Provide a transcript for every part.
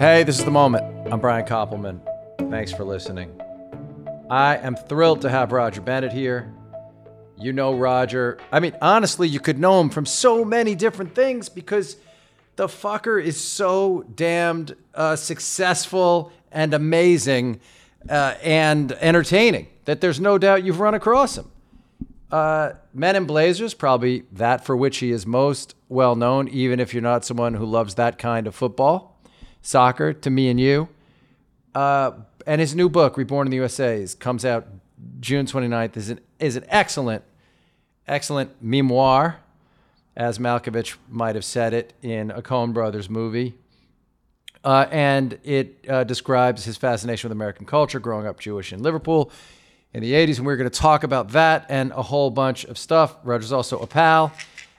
Hey, this is the moment. I'm Brian Koppelman. Thanks for listening. I am thrilled to have Roger Bennett here. You know Roger. I mean, honestly, you could know him from so many different things because the fucker is so damned uh, successful and amazing uh, and entertaining that there's no doubt you've run across him. Uh, Men in Blazers, probably that for which he is most well known, even if you're not someone who loves that kind of football soccer to me and you. Uh, and his new book, Reborn in the USA, is, comes out June 29th, is an, is an excellent, excellent memoir, as Malkovich might have said it in a Coen Brothers movie. Uh, and it uh, describes his fascination with American culture, growing up Jewish in Liverpool in the 80s. And we're going to talk about that and a whole bunch of stuff. Roger's also a pal.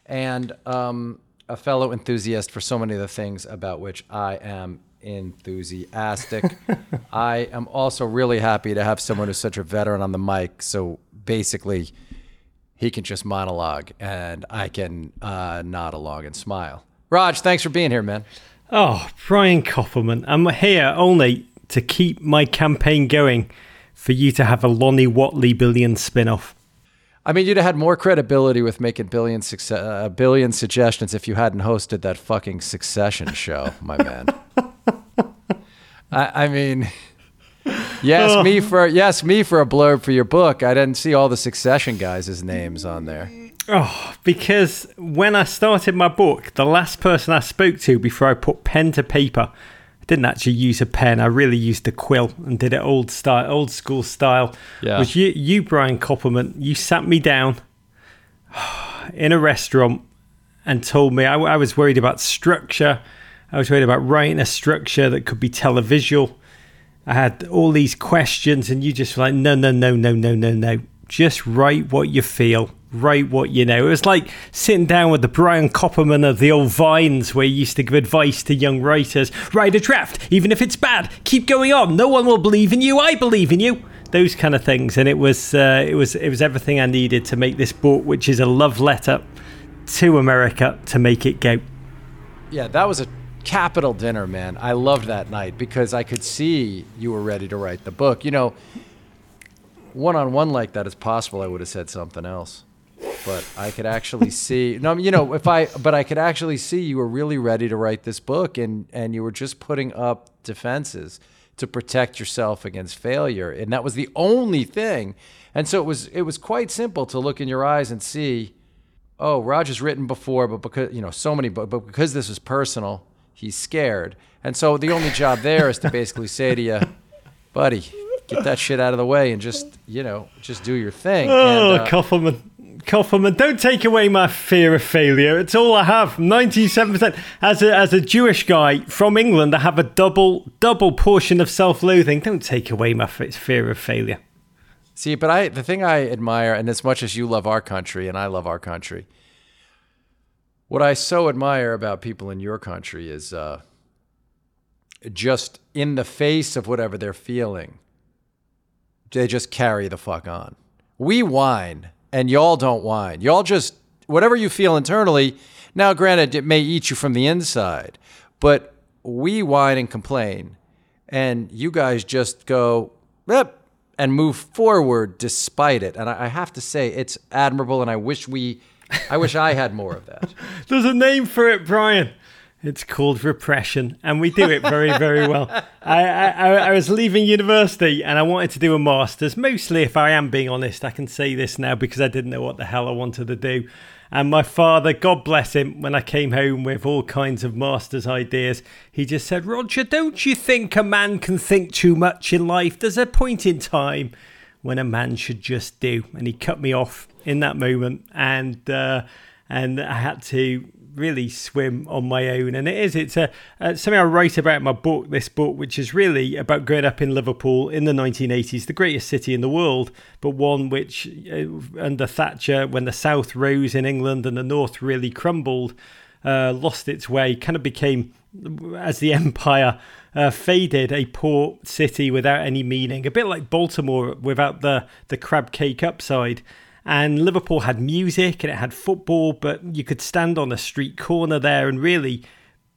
And um, a fellow enthusiast for so many of the things about which I am enthusiastic. I am also really happy to have someone who's such a veteran on the mic. So basically, he can just monologue and I can uh, nod along and smile. Raj, thanks for being here, man. Oh, Brian Koppelman. I'm here only to keep my campaign going for you to have a Lonnie Watley billion spin off. I mean, you'd have had more credibility with making billion success, uh, billion suggestions if you hadn't hosted that fucking Succession show, my man. I, I, mean, yes, oh. me for yes, me for a blurb for your book. I didn't see all the Succession guys' names on there. Oh, because when I started my book, the last person I spoke to before I put pen to paper didn't actually use a pen. I really used a quill and did it old style, old school style. Yeah. Was you, you Brian Koppelman? You sat me down in a restaurant and told me I, I was worried about structure. I was worried about writing a structure that could be televisual. I had all these questions, and you just were like, no, no, no, no, no, no, no. Just write what you feel write what you know. It was like sitting down with the Brian Koppelman of the old Vines, where he used to give advice to young writers: write a draft, even if it's bad. Keep going on. No one will believe in you. I believe in you. Those kind of things, and it was uh, it was it was everything I needed to make this book, which is a love letter to America to make it go. Yeah, that was a capital dinner, man. I loved that night because I could see you were ready to write the book. You know, one on one like that is possible. I would have said something else but I could actually see. No, you know, if I, but I could actually see you were really ready to write this book, and and you were just putting up defenses to protect yourself against failure, and that was the only thing. And so it was it was quite simple to look in your eyes and see, oh, Roger's written before, but because you know so many, but, but because this is personal, he's scared. And so the only job there is to basically say to you, buddy, get that shit out of the way and just you know just do your thing. Oh, and, uh. Koppelman, don't take away my fear of failure. It's all I have. Ninety-seven percent. As a as a Jewish guy from England, I have a double double portion of self-loathing. Don't take away my fear of failure. See, but I the thing I admire, and as much as you love our country and I love our country, what I so admire about people in your country is uh, just in the face of whatever they're feeling, they just carry the fuck on. We whine and y'all don't whine. Y'all just, whatever you feel internally, now granted, it may eat you from the inside, but we whine and complain, and you guys just go, yep, and move forward despite it. And I, have to say, it's admirable, and I wish we, I wish I had more of that. There's a name for it, Brian. It's called repression, and we do it very, very well. I, I, I, was leaving university and I wanted to do a master's. Mostly, if I am being honest, I can say this now because I didn't know what the hell I wanted to do. And my father, God bless him, when I came home with all kinds of master's ideas, he just said, Roger, don't you think a man can think too much in life? There's a point in time when a man should just do. And he cut me off in that moment. And, uh, and I had to really swim on my own. And it is, it's a, uh, something I write about in my book, this book, which is really about growing up in Liverpool in the 1980s, the greatest city in the world, but one which, uh, under Thatcher, when the South rose in England and the North really crumbled, uh, lost its way, kind of became, as the empire uh, faded, a poor city without any meaning, a bit like Baltimore without the, the crab cake upside. And Liverpool had music and it had football, but you could stand on a street corner there and really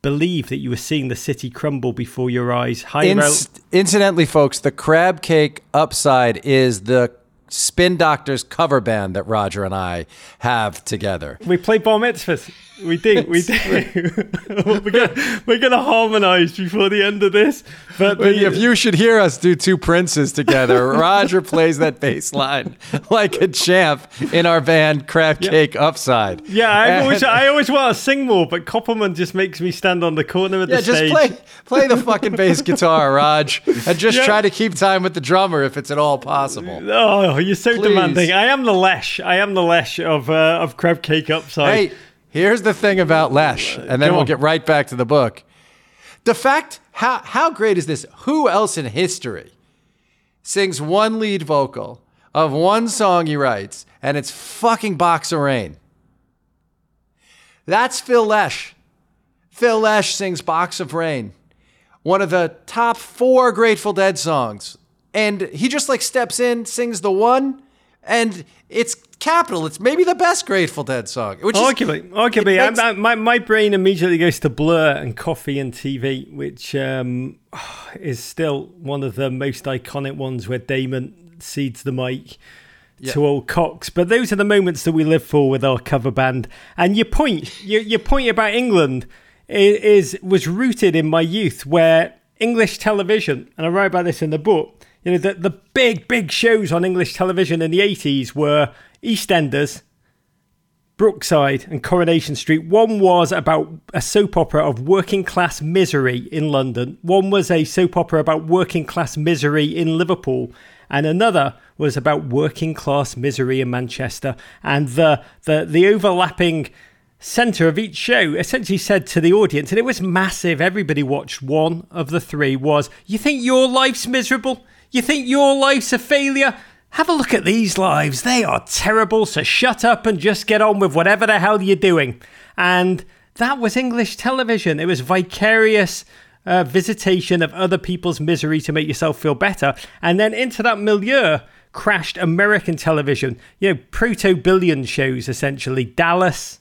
believe that you were seeing the city crumble before your eyes. High Inc- incidentally, folks, the crab cake upside is the Spin Doctors cover band that Roger and I have together. we play bar mitzvahs. We do, we do. we're gonna, we're gonna harmonise before the end of this. But the, if you should hear us do two princes together, Roger plays that bass line like a champ in our band Crab Cake Upside. yeah, I And- always, I always want to sing more, but Koppelman just makes me stand on the corner of Yeah, the stage. Yeah, just play play the fucking bass guitar, Raj, and just Yeah. try to keep time with the drummer if it's at all possible. Oh, you're so Please. demanding. I am the lesh. I am the lesh of uh, of crab cake upside. Hey, here's the thing about Lesh, and then we'll on. get right back to the book. The fact, how, how great is this? Who else in history sings one lead vocal of one song he writes, and it's fucking Box of Rain? That's Phil Lesh. Phil Lesh sings Box of Rain, one of the top four Grateful Dead songs. And he just like steps in, sings the one, and it's capital. It's maybe the best Grateful Dead song. Which is, Arguably, arguably, I- I- my my brain immediately goes to Blur and Coffee and TV, which um, is still one of the most iconic ones where Damon cedes the mic to old Cox. But those are the moments that we live for with our cover band. And your point, your, your point about England is, is was rooted in my youth, where English television, and I write about this in the book. You know, the, the big, big shows on English television in the 80s were EastEnders, Brookside and Coronation Street. One was about a soap opera of working class misery in London. One was a soap opera about working class misery in Liverpool. And another was about working class misery in Manchester. And the the, the overlapping centre of each show essentially said to the audience, and it was massive, everybody watched one of the three, was You think your life's miserable? You think your life's a failure? Have a look at these lives. They are terrible, so shut up and just get on with whatever the hell you're doing. And that was English television. It was vicarious uh, visitation of other people's misery to make yourself feel better. And then into that milieu crashed American television. You know, proto billion shows essentially. Dallas,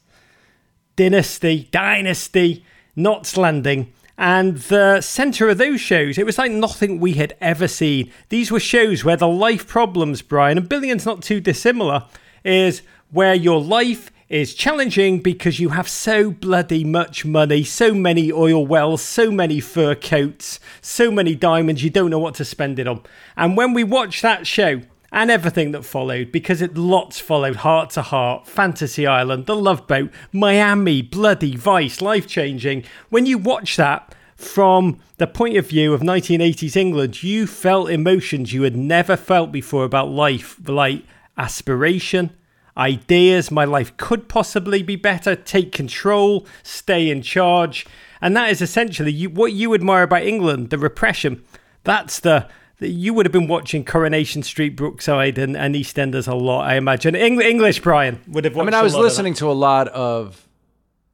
Dynasty, Dynasty, Knots Landing. And the centre of those shows, it was like nothing we had ever seen. These were shows where the life problems, Brian, and Billion's not too dissimilar, is where your life is challenging because you have so bloody much money, so many oil wells, so many fur coats, so many diamonds, you don't know what to spend it on. And when we watch that show, and everything that followed because it lots followed heart to heart fantasy island the love boat miami bloody vice life changing when you watch that from the point of view of 1980s england you felt emotions you had never felt before about life like aspiration ideas my life could possibly be better take control stay in charge. And that is essentially you, what you admire about england the repression. That's the you would have been watching Coronation Street, Brookside, and, and EastEnders a lot, I imagine. Eng- English, Brian would have. I mean, I was listening to a lot of,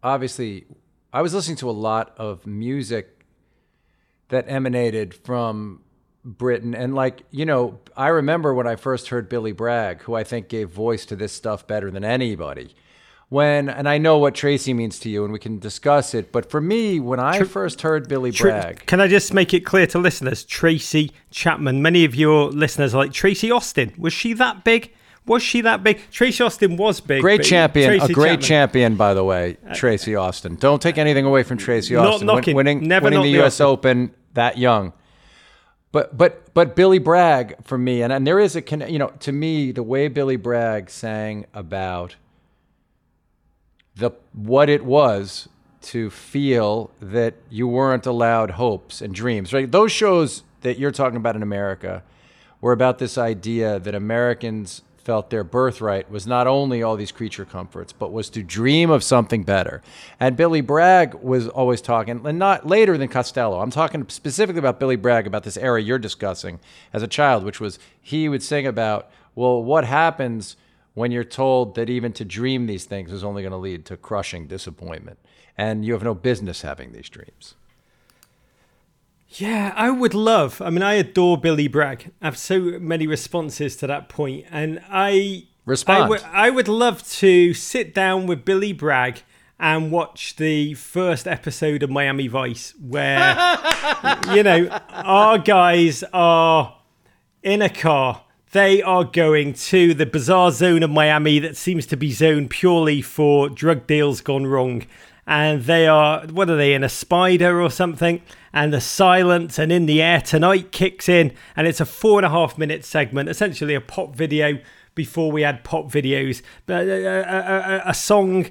obviously, I was listening to a lot of music that emanated from Britain. And, like, you know, I remember when I first heard Billy Bragg, who I think gave voice to this stuff better than anybody. When, and I know what Tracy means to you, and we can discuss it. But for me, when I first heard Billy Bragg, Can I just make it clear to listeners? Tracy Chapman. Many of your listeners are like Tracy Austin. Was she that big? Was she that big? Tracy Austin was big. Great champion, Tracy a great Chapman- Uh, champion, by the way, Tracy Austin. Don't take anything away from Tracy Not Austin. Win- knocking. winning, Never winning the the U.S. Open that young. But but but Billy Bragg for me, and, and there is a you know to me the way Billy Bragg sang about the what it was to feel that you weren't allowed hopes and dreams. Right, those shows that you're talking about in America were about this idea that Americans felt their birthright was not only all these creature comforts, but was to dream of something better. And Billy Bragg was always talking, and not later than Costello. I'm talking specifically about Billy Bragg about this era you're discussing as a child, which was he would sing about, well, what happens when you're told that even to dream these things is only going to lead to crushing disappointment, and you have no business having these dreams. Yeah, I would love. I mean, I adore Billy Bragg. I have so many responses to that point, and I Respond. I would, would love to sit down with Billy Bragg and watch the first episode of Miami Vice, where you know our guys are in a car. They are going to the bizarre zone of Miami that seems to be zoned purely for drug deals gone wrong. And they are, what are they, in a spider or something? And the silence and in the air tonight kicks in. And it's a four and a half minute segment, essentially a pop video before we had pop videos. But a, a, a, a song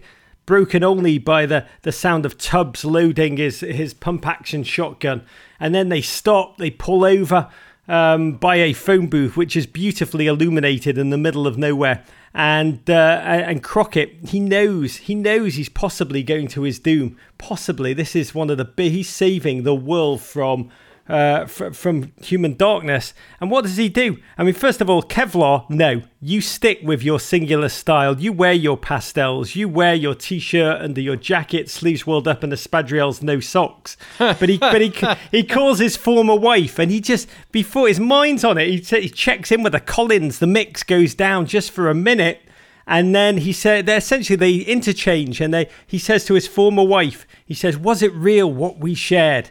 broken only by the, the sound of Tubbs loading his, his pump action shotgun. And then they stop, they pull over um, by a phone booth, which is beautifully illuminated in the middle of nowhere. And uh, and Crockett, he knows, he knows he's possibly going to his doom. Possibly, this is one of the. He's saving the world from uh, f- from human darkness. And what does he do? I mean, first of all, Kevlar, no, you stick with your singular style. You wear your pastels. You wear your t-shirt under your jacket, sleeves rolled up, and the spadrilles, no socks. But he, but he, he calls his former wife, and he just before his mind's on it, he, t- he checks in with the Collins. The mix goes down just for a minute. And then he said, they essentially they interchange, and they he says to his former wife, he says, "Was it real what we shared?"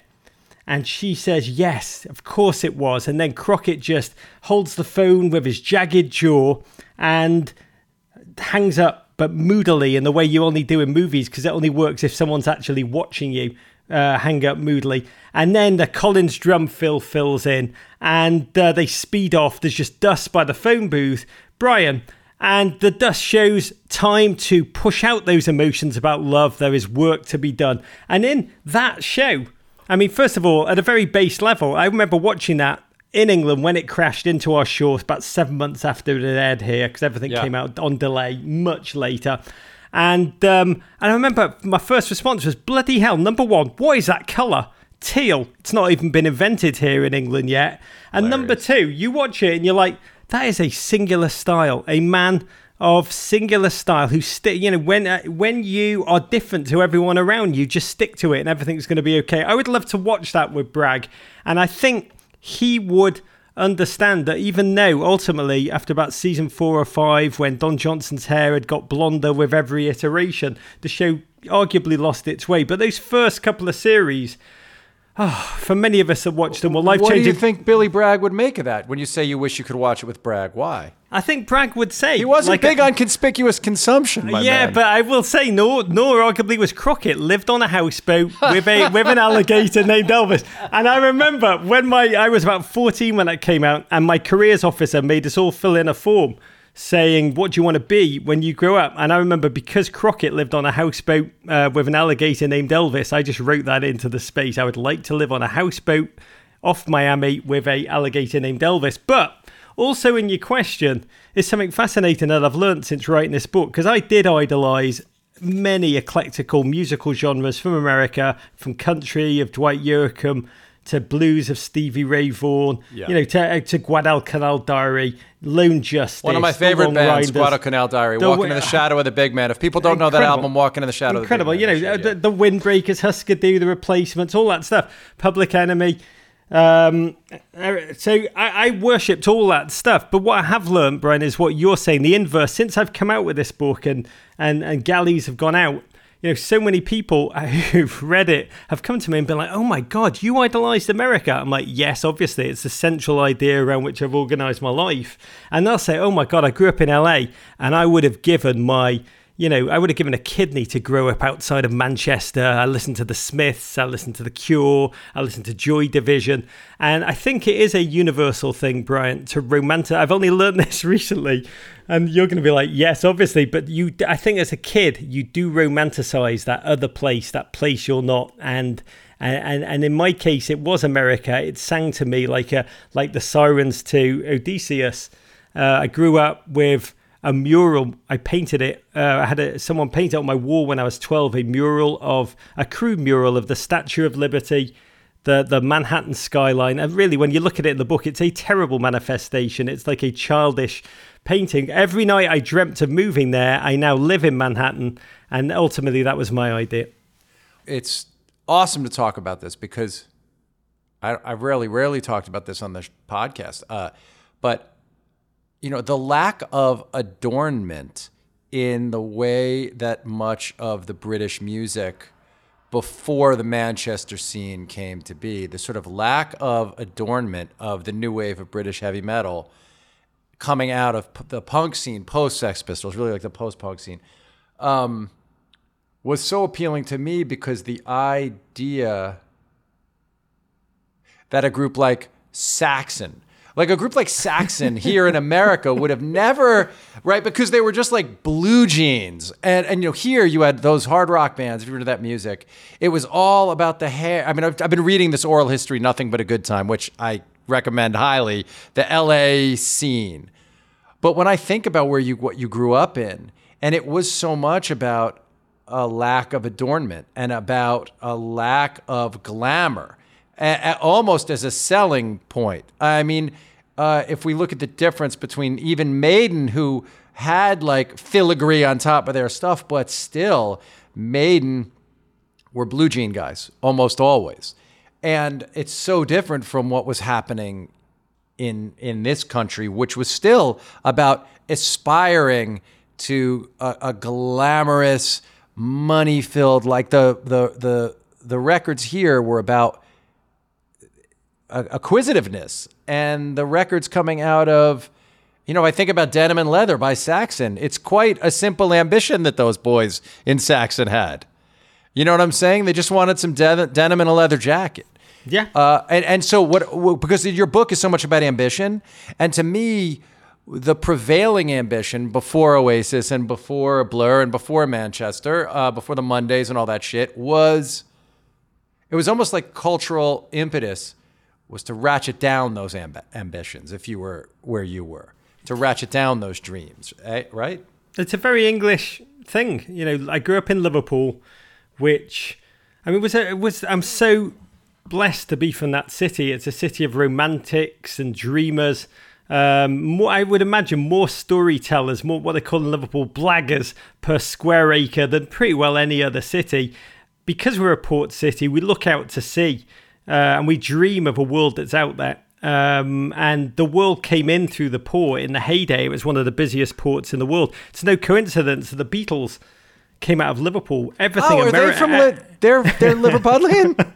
And she says, Yes, of course it was. And then Crockett just holds the phone with his jagged jaw and hangs up, but moodily in the way you only do in movies, because it only works if someone's actually watching you. Uh, hang up moodily. And then the Collins drum fill fills in and uh, they speed off. There's just dust by the phone booth. Brian, and the dust shows time to push out those emotions about love. There is work to be done. And in that show, I mean, first of all, at a very base level, I remember watching that in England when it crashed into our shores about seven months after it aired here because everything yeah. came out on delay much later. And um, and I remember my first response was bloody hell. Number one, what is that color? Teal. It's not even been invented here in England yet. And Hilarious. number two, you watch it and you're like, that is a singular style. A man of singular style who stick you know when uh, when you are different to everyone around you just stick to it and everything's going to be okay. I would love to watch that with bragg and i think he would understand that even though ultimately after about season four or five when don johnson's hair had got blonder with every iteration the show arguably lost its way. But those first couple of series Oh, for many of us that watched them, well, life changing. What do you think Billy Bragg would make of that when you say you wish you could watch it with Bragg? Why? I think Bragg would say he wasn't like big a, on conspicuous consumption. yeah, man. but I will say, no, nor arguably was Crockett lived on a houseboat with a with an alligator named Elvis. And I remember when my I was about fourteen when that came out, and my careers officer made us all fill in a form saying, What do you want to be when you grow up? And I remember because Crockett lived on a houseboat uh, with an alligator named Elvis, I just wrote that into the space. I would like to live on a houseboat off Miami with a alligator named Elvis. But also in your question is something fascinating that I've learned since writing this book because I did idolize many eclectical musical genres from America, from country of Dwight Yoakam to blues of Stevie Ray Vaughan, yeah. you know, to, uh, to Guadalcanal Diary, Lone Justice. One of my favorite bands, Riders, Guadalcanal Diary, the, Walking in the Shadow of the Big Man. If people don't know that album, Walking in the Shadow incredible. of the Big Man. Incredible. You know, the, the Windbreakers, Husker Du, The Replacements, all that stuff. Public Enemy. Um, uh, so I, I worshipped all that stuff. But what I have learned, Brian, is what you're saying. The inverse. Since I've come out with this book and, and, and galleys have gone out, you know, so many people who've read it have come to me and been like, "Oh my god, you idolized America." I'm like, "Yes, obviously, it's the central idea around which I've organized my life." And they'll say, "Oh my god, I grew up in LA, and I would have given my you know, I would have given a kidney to grow up outside of Manchester. I listened to the Smiths, I listened to The Cure, I listened to Joy Division. And I think it is a universal thing, Brian, to romanticize. I've only learned this recently, and you're going to be like, yes, obviously. But you, I think as a kid, you do romanticize that other place, that place you're not. And and, and in my case, it was America. It sang to me like a like the sirens to Odysseus. Uh, I grew up with a mural. I painted it. Uh, I had a, someone paint on my wall when I was 12. A mural of a crude mural of the Statue of Liberty, the the Manhattan skyline. And really, when you look at it in the book, it's a terrible manifestation. It's like a childish painting. Every night I dreamt of moving there. I now live in Manhattan, and ultimately that was my idea. It's awesome to talk about this because I, I rarely, rarely talked about this on the podcast. Uh, but you know, the lack of adornment in the way that much of the British music before the Manchester scene came to be, the sort of lack of adornment of the new wave of British heavy metal coming out of the punk scene, post Sex Pistols, really like the post punk scene, um, was so appealing to me because the idea that a group like Saxon, like a group like Saxon here in America would have never, right? Because they were just like blue jeans. And, and you know, here you had those hard rock bands, if you're into that music, it was all about the hair. I mean, I've, I've been reading this oral history, Nothing But a Good Time, which I recommend highly, the LA scene. But when I think about where you, what you grew up in, and it was so much about a lack of adornment and about a lack of glamour, almost as a selling point. I mean, uh, if we look at the difference between even Maiden, who had like filigree on top of their stuff, but still, Maiden were blue jean guys almost always. And it's so different from what was happening in in this country, which was still about aspiring to a, a glamorous, money-filled like the the the the records here were about acquisitiveness and the records coming out of you know, I think about Denim and Leather by Saxon. It's quite a simple ambition that those boys in Saxon had. You know what I'm saying? They just wanted some de- denim and a leather jacket. Yeah. Uh, and, and so what, because your book is so much about ambition. And to me, the prevailing ambition before Oasis and before Blur and before Manchester, uh, before the Mondays and all that shit was, it was almost like cultural impetus was to ratchet down those amb- ambitions if you were where you were, to ratchet down those dreams, eh, right? It's a very English thing. You know, I grew up in Liverpool, which, I mean, was a, was I'm so blessed to be from that city. It's a city of romantics and dreamers. Um, more, I would imagine more storytellers, more what they call in Liverpool blaggers per square acre than pretty well any other city. Because we're a port city, we look out to sea uh, and we dream of a world that's out there. Um, and the world came in through the port in the heyday. It was one of the busiest ports in the world. It's no coincidence that the Beatles came out of Liverpool. Everything. Oh, are Ameri- they from? Li- they're they're Liverpudlian.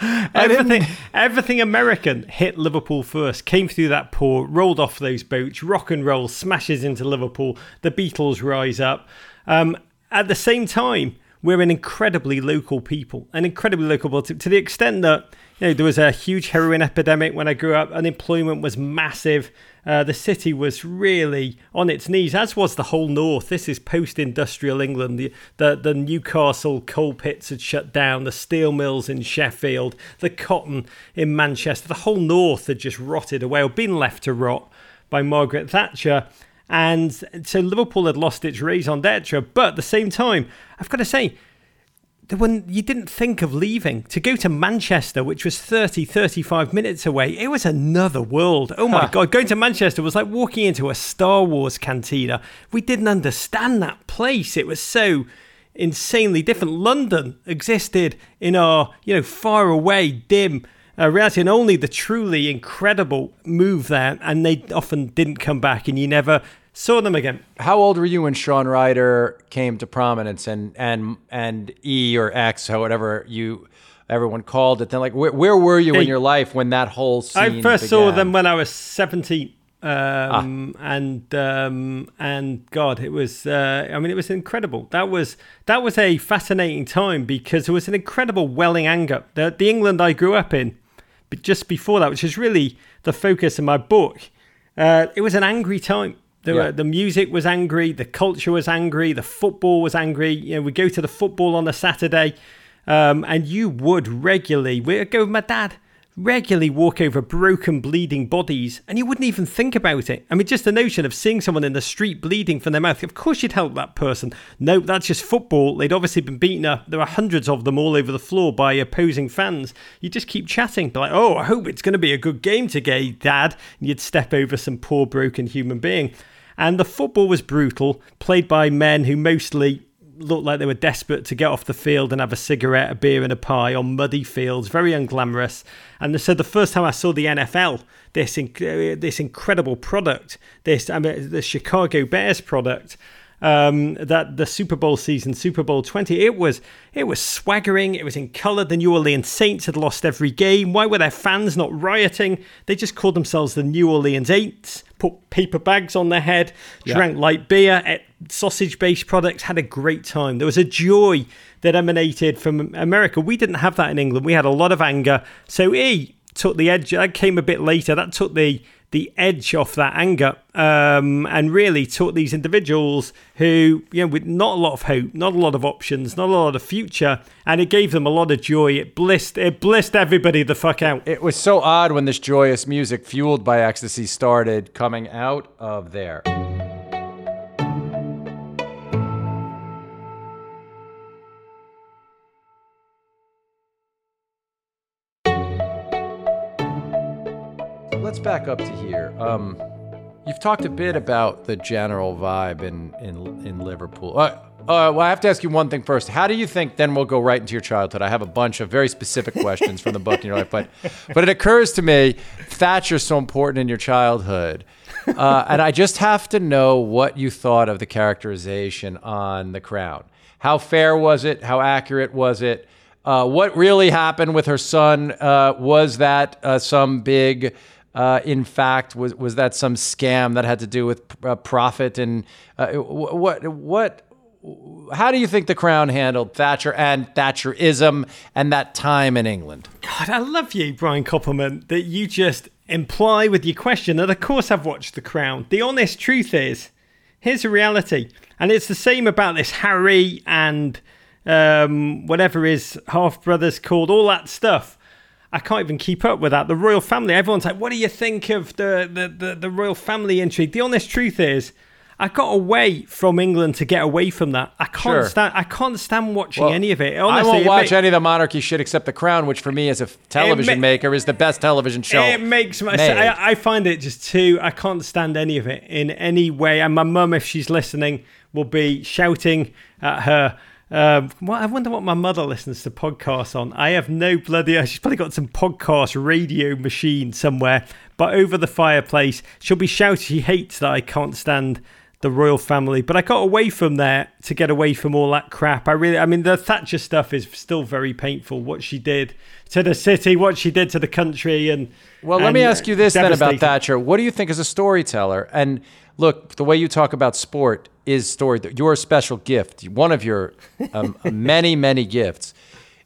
everything, everything American hit Liverpool first. Came through that port, rolled off those boats. Rock and roll smashes into Liverpool. The Beatles rise up. Um, at the same time, we're an incredibly local people, an incredibly local people to, to the extent that you know there was a huge heroin epidemic when I grew up. Unemployment was massive. Uh, the city was really on its knees, as was the whole north. This is post-industrial England. The, the the Newcastle coal pits had shut down. The steel mills in Sheffield, the cotton in Manchester. The whole north had just rotted away or been left to rot by Margaret Thatcher. And so Liverpool had lost its raison d'etre. But at the same time, I've got to say, when you didn't think of leaving to go to Manchester, which was 30, 35 minutes away, it was another world. Oh my Huh. God, going to Manchester was like walking into a Star Wars cantina. We didn't understand that place. It was so insanely different. London existed in our, you know, far away, dim uh, reality, and only the truly incredible move there, and they often didn't come back, and you never saw them again. How old were you when Shaun Ryder came to prominence and and and E or X, however you everyone called it? Then, like, where, where were you in your life when that whole scene? I first saw them when I was 17. Um, and um, and God, it was. Uh, I mean, it was incredible. That was that was a fascinating time because there was an incredible welling anger. The, the England I grew up in, but just before that, which is really the focus of my book, uh, it was an angry time. There Yeah. were, the music was angry, the culture was angry, the football was angry. You know, we go to the football on a Saturday, um, and you would regularly. We'd go with my dad regularly walk over broken, bleeding bodies, and you wouldn't even think about it. I mean, just the notion of seeing someone in the street bleeding from their mouth, of course you'd help that person. No, that's just football. They'd obviously been beaten up. There are hundreds of them all over the floor by opposing fans. You just keep chatting, like, oh, I hope it's going to be a good game today, Dad. And you'd step over some poor, broken human being. And the football was brutal, played by men who mostly looked like they were desperate to get off the field and have a cigarette, a beer, and a pie on muddy fields, very unglamorous. And so the first time I saw the NFL, this inc- uh, this incredible product, this I mean, the Chicago Bears product, um, that the Super Bowl season, Super Bowl 20, it was it was swaggering. It was in colour. The New Orleans Saints had lost every game. Why were their fans not rioting? They just called themselves the New Orleans Aints. Put paper bags on their head, Yeah. drank light beer, ate sausage-based products, had a great time. There was a joy that emanated from America. We didn't have that in England. We had a lot of anger. So he took the edge. That came a bit later. That took the the edge off that anger um, and really taught these individuals who, you know, with not a lot of hope, not a lot of options, not a lot of future, and it gave them a lot of joy. It blissed, it blissed everybody the fuck out. It was so odd when this joyous music fueled by ecstasy started coming out of there. Let's back up to here. Um, you've talked a bit about the general vibe in in, in Liverpool. Uh, uh, well, I have to ask you one thing first. How do you think? Then we'll go right into your childhood. I have a bunch of very specific questions from the book in your life, but but it occurs to me Thatcher's so important in your childhood, uh, and I just have to know what you thought of the characterization on The Crown. How fair was it? How accurate was it? Uh, what really happened with her son? Uh, was that uh, some big? Uh, in fact, was was that some scam that had to do with uh, profit and uh, what what? How do you think the Crown handled Thatcher and Thatcherism and that time in England? God, I love you, Brian Koppelman, that you just imply with your question that, of course, I've watched The Crown. The honest truth is, here's the reality. And it's the same about this Harry and um, whatever his half brothers called, all that stuff. I can't even keep up with that. The royal family, everyone's like, what do you think of the, the, the, the royal family intrigue? The honest truth is, I got away from England to get away from that. I can't Sure. stand. I can't stand watching Well, any of it. Honestly, I won't watch any of the monarchy shit except The Crown, which for me as a television ma- maker is the best television show. It makes my. I, I find it just too. I can't stand any of it in any way. And my mum, if she's listening, will be shouting at her. Um, well, I wonder what my mother listens to podcasts on. I have no bloody. She's probably got some podcast radio machine somewhere. But over the fireplace, she'll be shouting. She hates that I can't stand the royal family. But I got away from there to get away from all that crap. I really, I mean, the Thatcher stuff is still very painful. What she did to the city, what she did to the country, and Well, let and, me uh, ask you this then about. Thatcher. What do you think as a storyteller? And look, the way you talk about sport is story. Your special gift, one of your um, many, many gifts,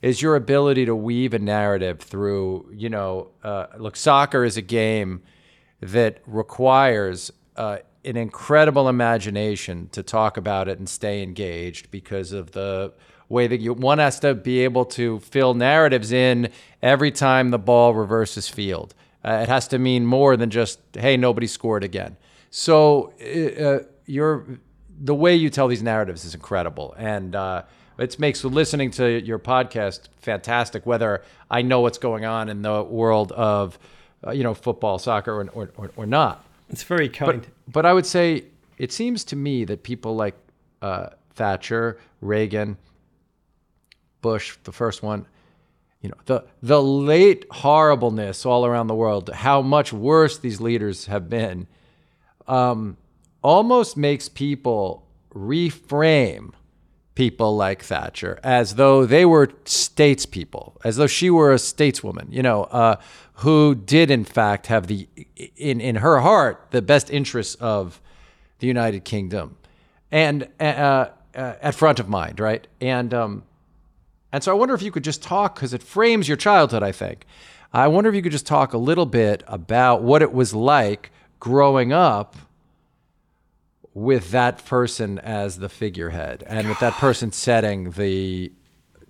is your ability to weave a narrative through. You know, uh, look, soccer is a game that requires uh, an incredible imagination to talk about it and stay engaged because of the way that you one has to be able to fill narratives in every time the ball reverses field. Uh, it has to mean more than just hey nobody scored again. So uh, your the way you tell these narratives is incredible, and uh, it makes listening to your podcast fantastic. Whether I know what's going on in the world of uh, you know football, soccer, or or, or, or not. It's very kind. But, but I would say it seems to me that people like uh, Thatcher, Reagan, Bush, the first one, you know, the the late horribleness all around the world, how much worse these leaders have been, um, almost makes people reframe people like Thatcher as though they were statespeople, as though she were a stateswoman, you know, uh, who did in fact have the in in her heart the best interests of the United Kingdom, and uh, uh, at front of mind, right? And um, and so I wonder if you could just talk because it frames your childhood. I think I wonder if you could just talk a little bit about what it was like growing up with that person as the figurehead and with that person setting the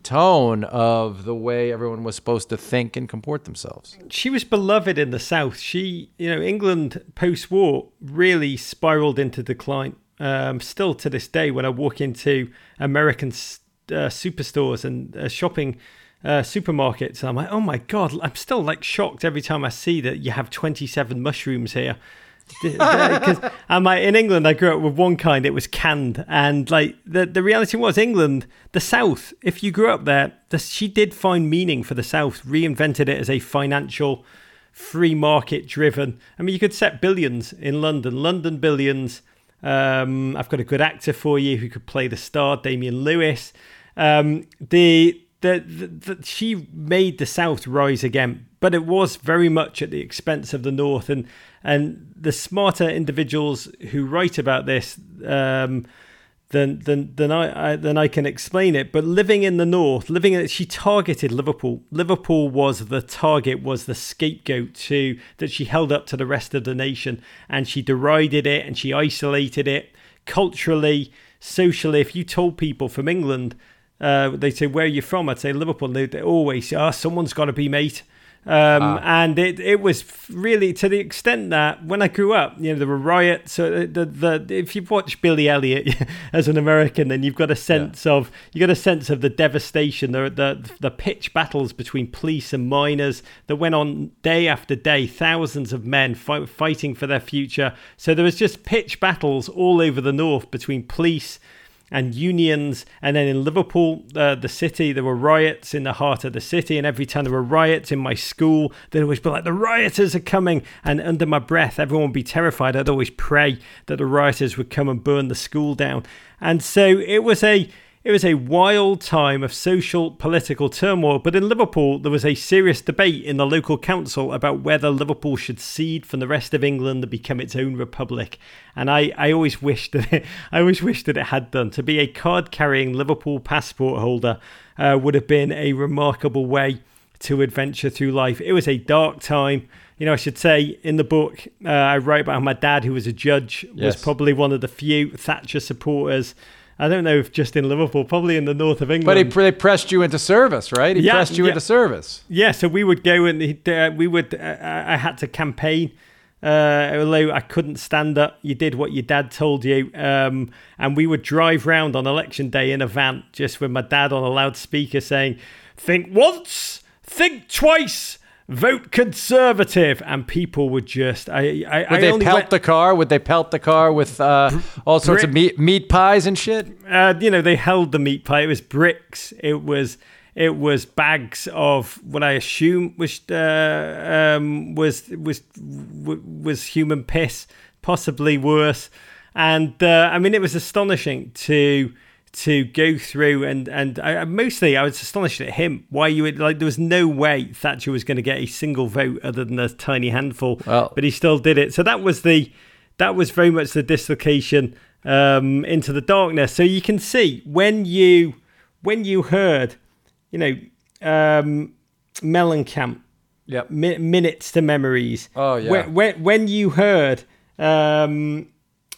tone of the way everyone was supposed to think and comport themselves. she was beloved in the South. She, you know, England post war really spiraled into decline. Um, still to this day, when I walk into American uh, superstores and uh, shopping uh, supermarkets, I'm like, oh my God, I'm still like shocked every time I see that you have 27 mushrooms here. Because I'm in England, I grew up with one kind. It was canned, and like the the reality was England, the South. If you grew up there, the, she did find meaning for the South. Reinvented it as a financial, free market driven. I mean, you could set billions in London, London billions. Um, I've got a good actor for you who could play the star, Damian Lewis. Um, the, the, the, the she made the South rise again, but it was very much at the expense of the North. And and the smarter individuals who write about this. Um, than than than I, I, than I can explain it. But living in the north, living in, she targeted Liverpool. Liverpool was the target, was the scapegoat to that she held up to the rest of the nation, and she derided it and she isolated it culturally, socially. If you told people from England. Uh, they say, Where are you from? I'd say Liverpool. They, they always say, Oh, someone's got to be mate. Um, ah. And it, it was really to the extent that when I grew up, you know, there were riots. So the, the, if you've watched Billy Elliot as an American, then you've got a sense yeah. of you got a sense of the devastation, the, the the pitch battles between police and miners that went on day after day, thousands of men fight, fighting for their future. So there was just pitch battles all over the north between police and unions. And then in Liverpool, uh, the city, there were riots in the heart of the city. And every time there were riots in my school, they'd always be like, the rioters are coming. And under my breath, everyone would be terrified. I'd always pray that the rioters would come and burn the school down. And so it was a it was a wild time of social political turmoil, but in Liverpool there was a serious debate in the local council about whether Liverpool should cede from the rest of England and become its own republic. And I, I always wished that it, I always wished that it had done. To be a card-carrying Liverpool passport holder uh, would have been a remarkable way to adventure through life. It was a dark time you know, I should say in the book, uh, I write about how my dad, who was a judge, yes. was probably one of the few Thatcher supporters I don't know if just in Liverpool, probably in the north of England. But he, they pressed you into service, right? He yeah, pressed you yeah. into service. Yeah, so we would go and he, uh, we would. Uh, I had to campaign. Uh, although I couldn't stand up, you did what your dad told you, um, and we would drive round on election day in a van, just with my dad on a loudspeaker saying, "Think once, think twice." Vote conservative. And people would just i i would I they pelt went, the car? Would they pelt the car with uh, all sorts brick, of meat meat pies and shit? Uh, you know they held the meat pie. It was bricks. It was it was bags of what i assume was uh, um, was was was human piss possibly worse. And uh, i mean it was astonishing to to go through and and I, mostly I was astonished at him. Why you would like there was no way Thatcher was going to get a single vote other than a tiny handful well, but he still did it. So that was the that was very much the dislocation um, into the darkness. So you can see when you when you heard you know um, Mellencamp yep. mi- minutes to memories oh yeah. when, when, when you heard um,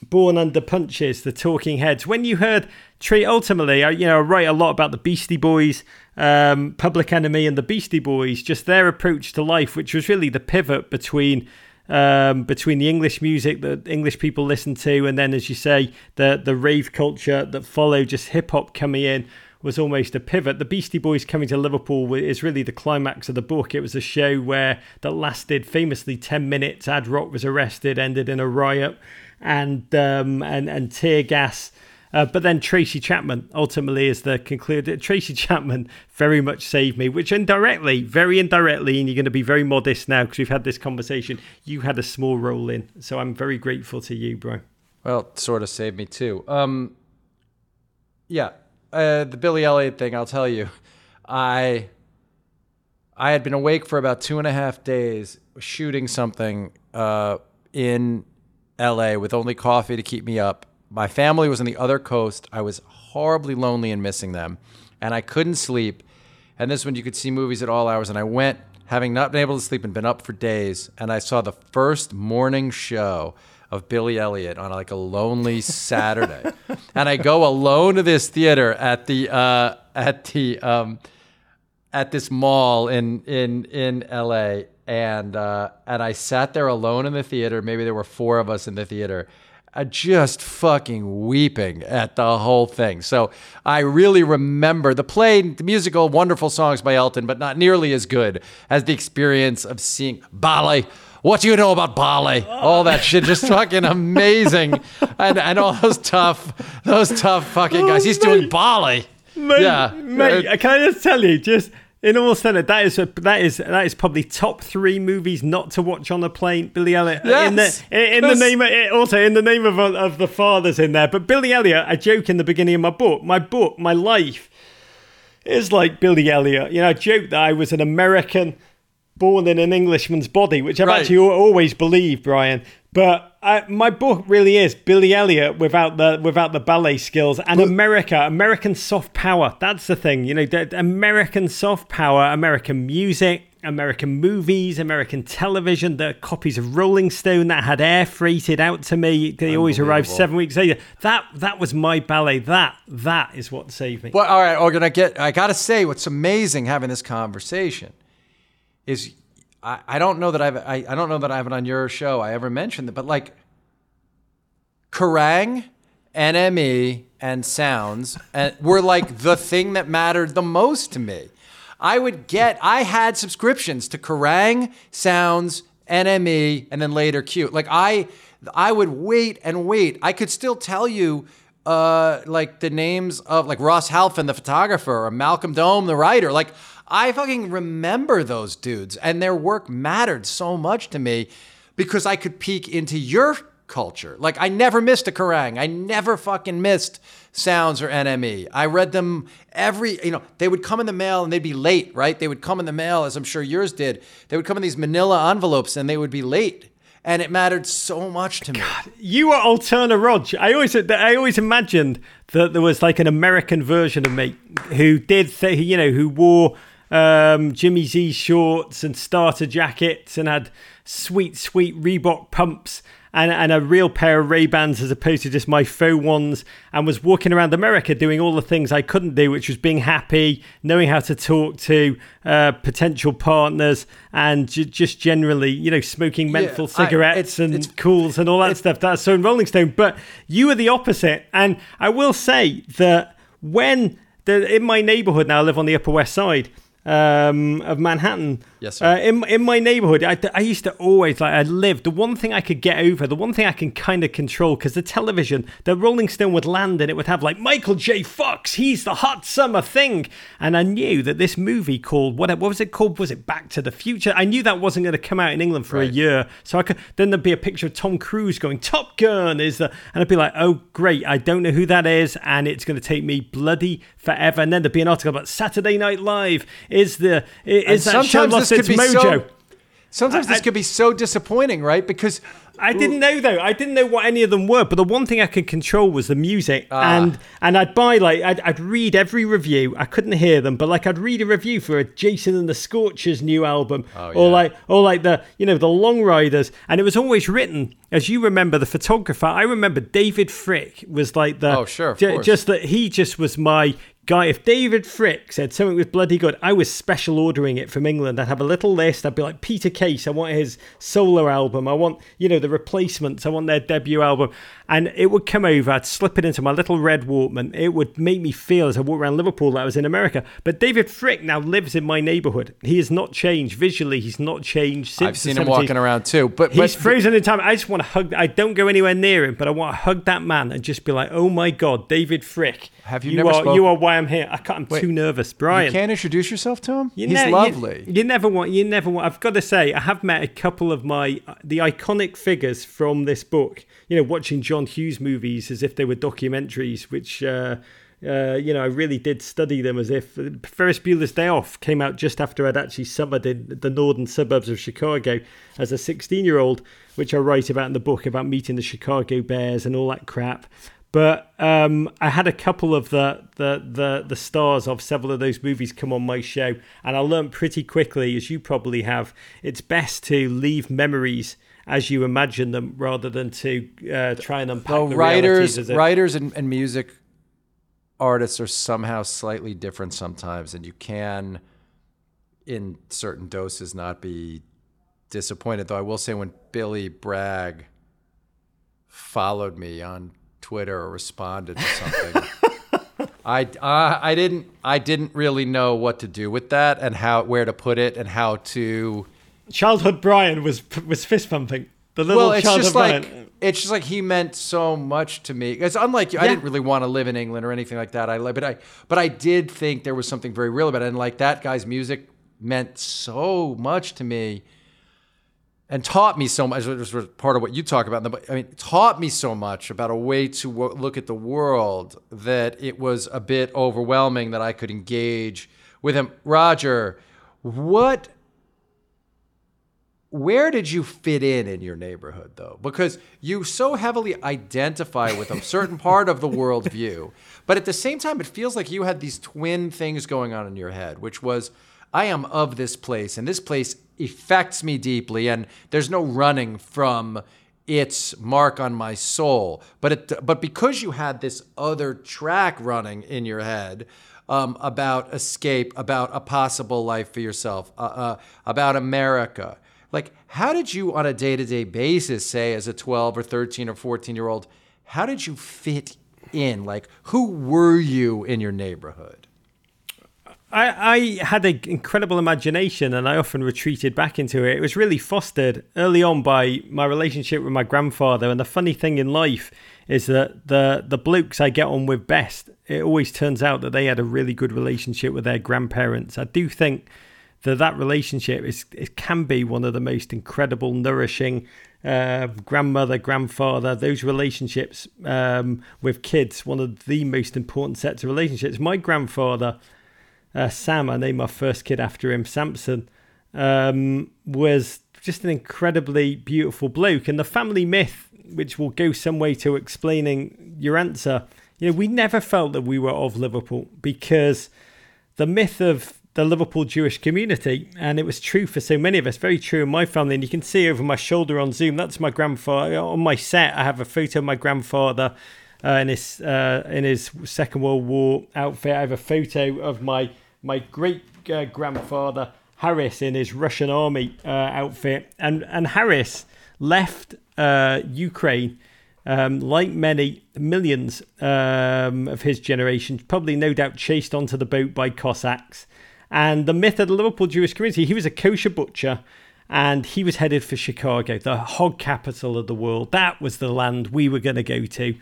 Born Under Punches, the Talking Heads. When you heard Tree, ultimately, I, you know, I write a lot about the Beastie Boys, um, Public Enemy, and the Beastie Boys. Just their approach to life, which was really the pivot between um, between the English music that English people listen to, and then, as you say, the the rave culture that followed, just hip hop coming in was almost a pivot. The Beastie Boys coming to Liverpool is really the climax of the book. It was a show where that lasted famously ten minutes. Ad Rock was arrested, ended in a riot and um, and and tear gas. Uh, but then Tracy Chapman ultimately is the concluded. Tracy Chapman very much saved me, which indirectly, very indirectly, and you're going to be very modest now because we've had this conversation. You had a small role in, so I'm very grateful to you, bro. Well, sort of saved me too. Um, yeah, uh, the Billy Elliot thing. I'll tell you, I I had been awake for about two and a half days shooting something uh, in LA with only coffee to keep me up. My family was on the other coast. I was horribly lonely and missing them, and I couldn't sleep. And this one, you could see movies at all hours. And I went, having not been able to sleep and been up for days, and I saw the first morning show of Billy Elliot on like a lonely Saturday. and I go alone to this theater at the uh, at the um, at this mall in in in LA and uh, and I sat there alone in the theater. Maybe there were four of us in the theater, uh, just fucking weeping at the whole thing. So I really remember the play, the musical, wonderful songs by Elton, but not nearly as good as the experience of seeing ballet. What do you know about ballet? All that shit, just fucking amazing, and and all those tough, those tough fucking guys. He's doing ballet. Mate, yeah, mate. Uh, can I just tell you, just In all sense, that is a, that is that is probably top three movies not to watch on a plane. Billy Elliot Yes, in the in the name of, also in the name of of the fathers in there. But Billy Elliot, I joke in the beginning of my book. My book, my life is like Billy Elliot. You know, I joke that I was an American born in an Englishman's body, which I've Right. actually always believed, Brian. But I, my book really is Billy Elliot without the without the ballet skills and America, American soft power. That's the thing, you know, American soft power, American music, American movies, American television. The copies of Rolling Stone that had air freighted out to me, they always arrived seven weeks later. That that was my ballet. That that is what saved me. Well, all right, Organ, I get. I gotta say, what's amazing having this conversation is, I, I don't know that I've I, I don't know that I haven't on your show I ever mentioned it, but like, Kerrang, NME, and Sounds and were like the thing that mattered the most to me. I would get. I had subscriptions to Kerrang, Sounds, NME, and then later Q. Like I, I would wait and wait. I could still tell you, uh, like the names of like Ross Halfin, the photographer, or Malcolm Dome, the writer. Like I fucking remember those dudes, and their work mattered so much to me because I could peek into your culture. Like I never missed a Kerrang. I never fucking missed Sounds or NME. I read them every, you know, they would come in the mail and they'd be late, right? They would come in the mail, as I'm sure yours did. They would come in these manila envelopes and they would be late. And it mattered so much to me. God, You were Alterna Rog. I always, I always imagined that there was like an American version of me who did, th- you know, who wore um, Jimmy Z shorts and starter jackets and had sweet, sweet Reebok pumps and, and a real pair of Ray Bans as opposed to just my faux ones, and was walking around America doing all the things I couldn't do, which was being happy, knowing how to talk to uh, potential partners, and ju- just generally, you know, smoking menthol I- cigarettes it's- and it's- cools and all that stuff. That's so in Rolling Stone. But you were the opposite. And I will say that when the, in my neighborhood now, I live on the Upper West Side um, of Manhattan. Yes, sir. Uh, in, in my neighborhood, I, I used to always, like, I lived, the one thing I could get over, the one thing I can kind of control, because the television, the Rolling Stone would land and it would have, like, Michael J. Fox, he's the hot summer thing. And I knew that this movie called, what, what was it called? Was it Back to the Future? I knew that wasn't going to come out in England for a year. So I could, then there'd be a picture of Tom Cruise going, Top Gun is the, and I'd be like, oh, great, I don't know who that is. And it's going to take me bloody forever. And then there'd be an article about Saturday Night Live. Is the, is that show sometimes lost this could be mojo? so- Sometimes this I- could be so disappointing, right? Because I didn't know though. I didn't know what any of them were. But the one thing I could control was the music, Ah. and and I'd buy like I'd, I'd read every review. I couldn't hear them, but like I'd read a review for a Jason and the Scorchers new album, Oh, or like or like the you know the Long Ryders, and it was always written as you remember the photographer. I remember David Fricke was like the Oh, sure, course. just that he just was my guy. If David Fricke said something was bloody good, I was special ordering it from England. I'd have a little list. I'd be like Peter Case. I want his solo album. I want you know the replacements. I want their debut album, and it would come over. I'd slip it into my little red Walkman. It would make me feel as I walked around Liverpool that I was in America. But David Fricke now lives in my neighbourhood. He has not changed visually. He's not changed since. I've seen the him 70s. walking around too. But He's but, frozen in time. I just want to hug. I don't go anywhere near him, but I want to hug that man and just be like, "Oh my God, David Fricke! Have you you never are you are why I'm here. I can't. I'm too nervous, Brian. you can't introduce yourself to him. You He's ne- lovely. You, never want. You never want. I've got to say, I have met a couple of my uh, the iconic figures from this book. You know, watching John Hughes movies as if they were documentaries, which. Uh, uh, you know, I really did study them as if Ferris Bueller's Day Off came out just after I'd actually summered in the northern suburbs of Chicago as a 16 year old, which I write about in the book about meeting the Chicago Bears and all that crap. But um, I had a couple of the, the the the stars of several of those movies come on my show, and I learned pretty quickly, as you probably have, it's best to leave memories as you imagine them rather than to uh, try and unpack Well, the writers, writers, and, and music artists are somehow slightly different sometimes, and you can, in certain doses, not be disappointed. Though I will say, when Billy Bragg followed me on Twitter or responded to something, I, uh, I didn't I didn't really know what to do with that and how where to put it and how to. Childhood Brian was was fist pumping. The little well, it's just O'Brien. like it's just like he meant so much to me. It's unlike you. I didn't really want to live in England or anything like that. I but I but I did think there was something very real about it. And like that guy's music meant so much to me and taught me so much. This was part of what you talk about. in the. I mean, taught me so much about a way to wo- look at the world that it was a bit overwhelming that I could engage with him. Roger, what where did you fit in in your neighborhood though? Because you so heavily identify with a certain part of the worldview but at the same time it feels like you had these twin things going on in your head which was i am of this place and this place affects me deeply and there's no running from its mark on my soul. But it but because you had this other track running in your head um, about escape about a possible life for yourself uh, uh, about america like how did you on a day-to-day basis say as a 12 or 13 or 14 year old how did you fit in like who were you in your neighborhood I, I had an incredible imagination and I often retreated back into it. It was really fostered early on by my relationship with my grandfather. And the funny thing in life is that the, the blokes I get on with best, it always turns out that they had a really good relationship with their grandparents. I do think that that relationship is it can be one of the most incredible, nourishing uh, grandmother, grandfather. Those relationships um, with kids, one of the most important sets of relationships. My grandfather, uh, Sam, I named my first kid after him, Samson, um, was just an incredibly beautiful bloke. And the family myth, which will go some way to explaining your answer, you know, we never felt that we were of Liverpool because the myth of the Liverpool Jewish community, and it was true for so many of us, very true in my family. And you can see over my shoulder on Zoom, that's my grandfather. On my set, I have a photo of my grandfather uh, in his uh, in his Second World War outfit. I have a photo of my my great uh, grandfather Harris in his Russian army uh, outfit, and and Harris left uh, Ukraine. Um, like many millions um, of his generation, probably no doubt chased onto the boat by Cossacks. And the myth of the Liverpool Jewish community, he was a kosher butcher and he was headed for Chicago, the hog capital of the world. That was the land we were going to go to.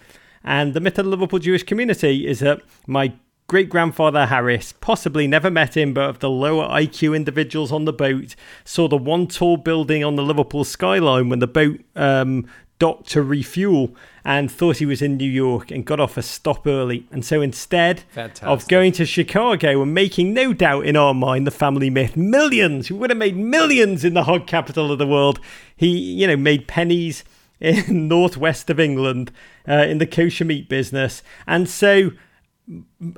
And the myth of the Liverpool Jewish community is that my great grandfather Harris possibly never met him, but of the lower IQ individuals on the boat, saw the one tall building on the Liverpool skyline when the boat um, docked to refuel and thought he was in New York and got off a stop early. And so instead of going to Chicago and making no doubt in our mind the family myth millions, we would have made millions in the hog capital of the world. He, you know, made pennies in northwest of England uh, in the kosher meat business. And so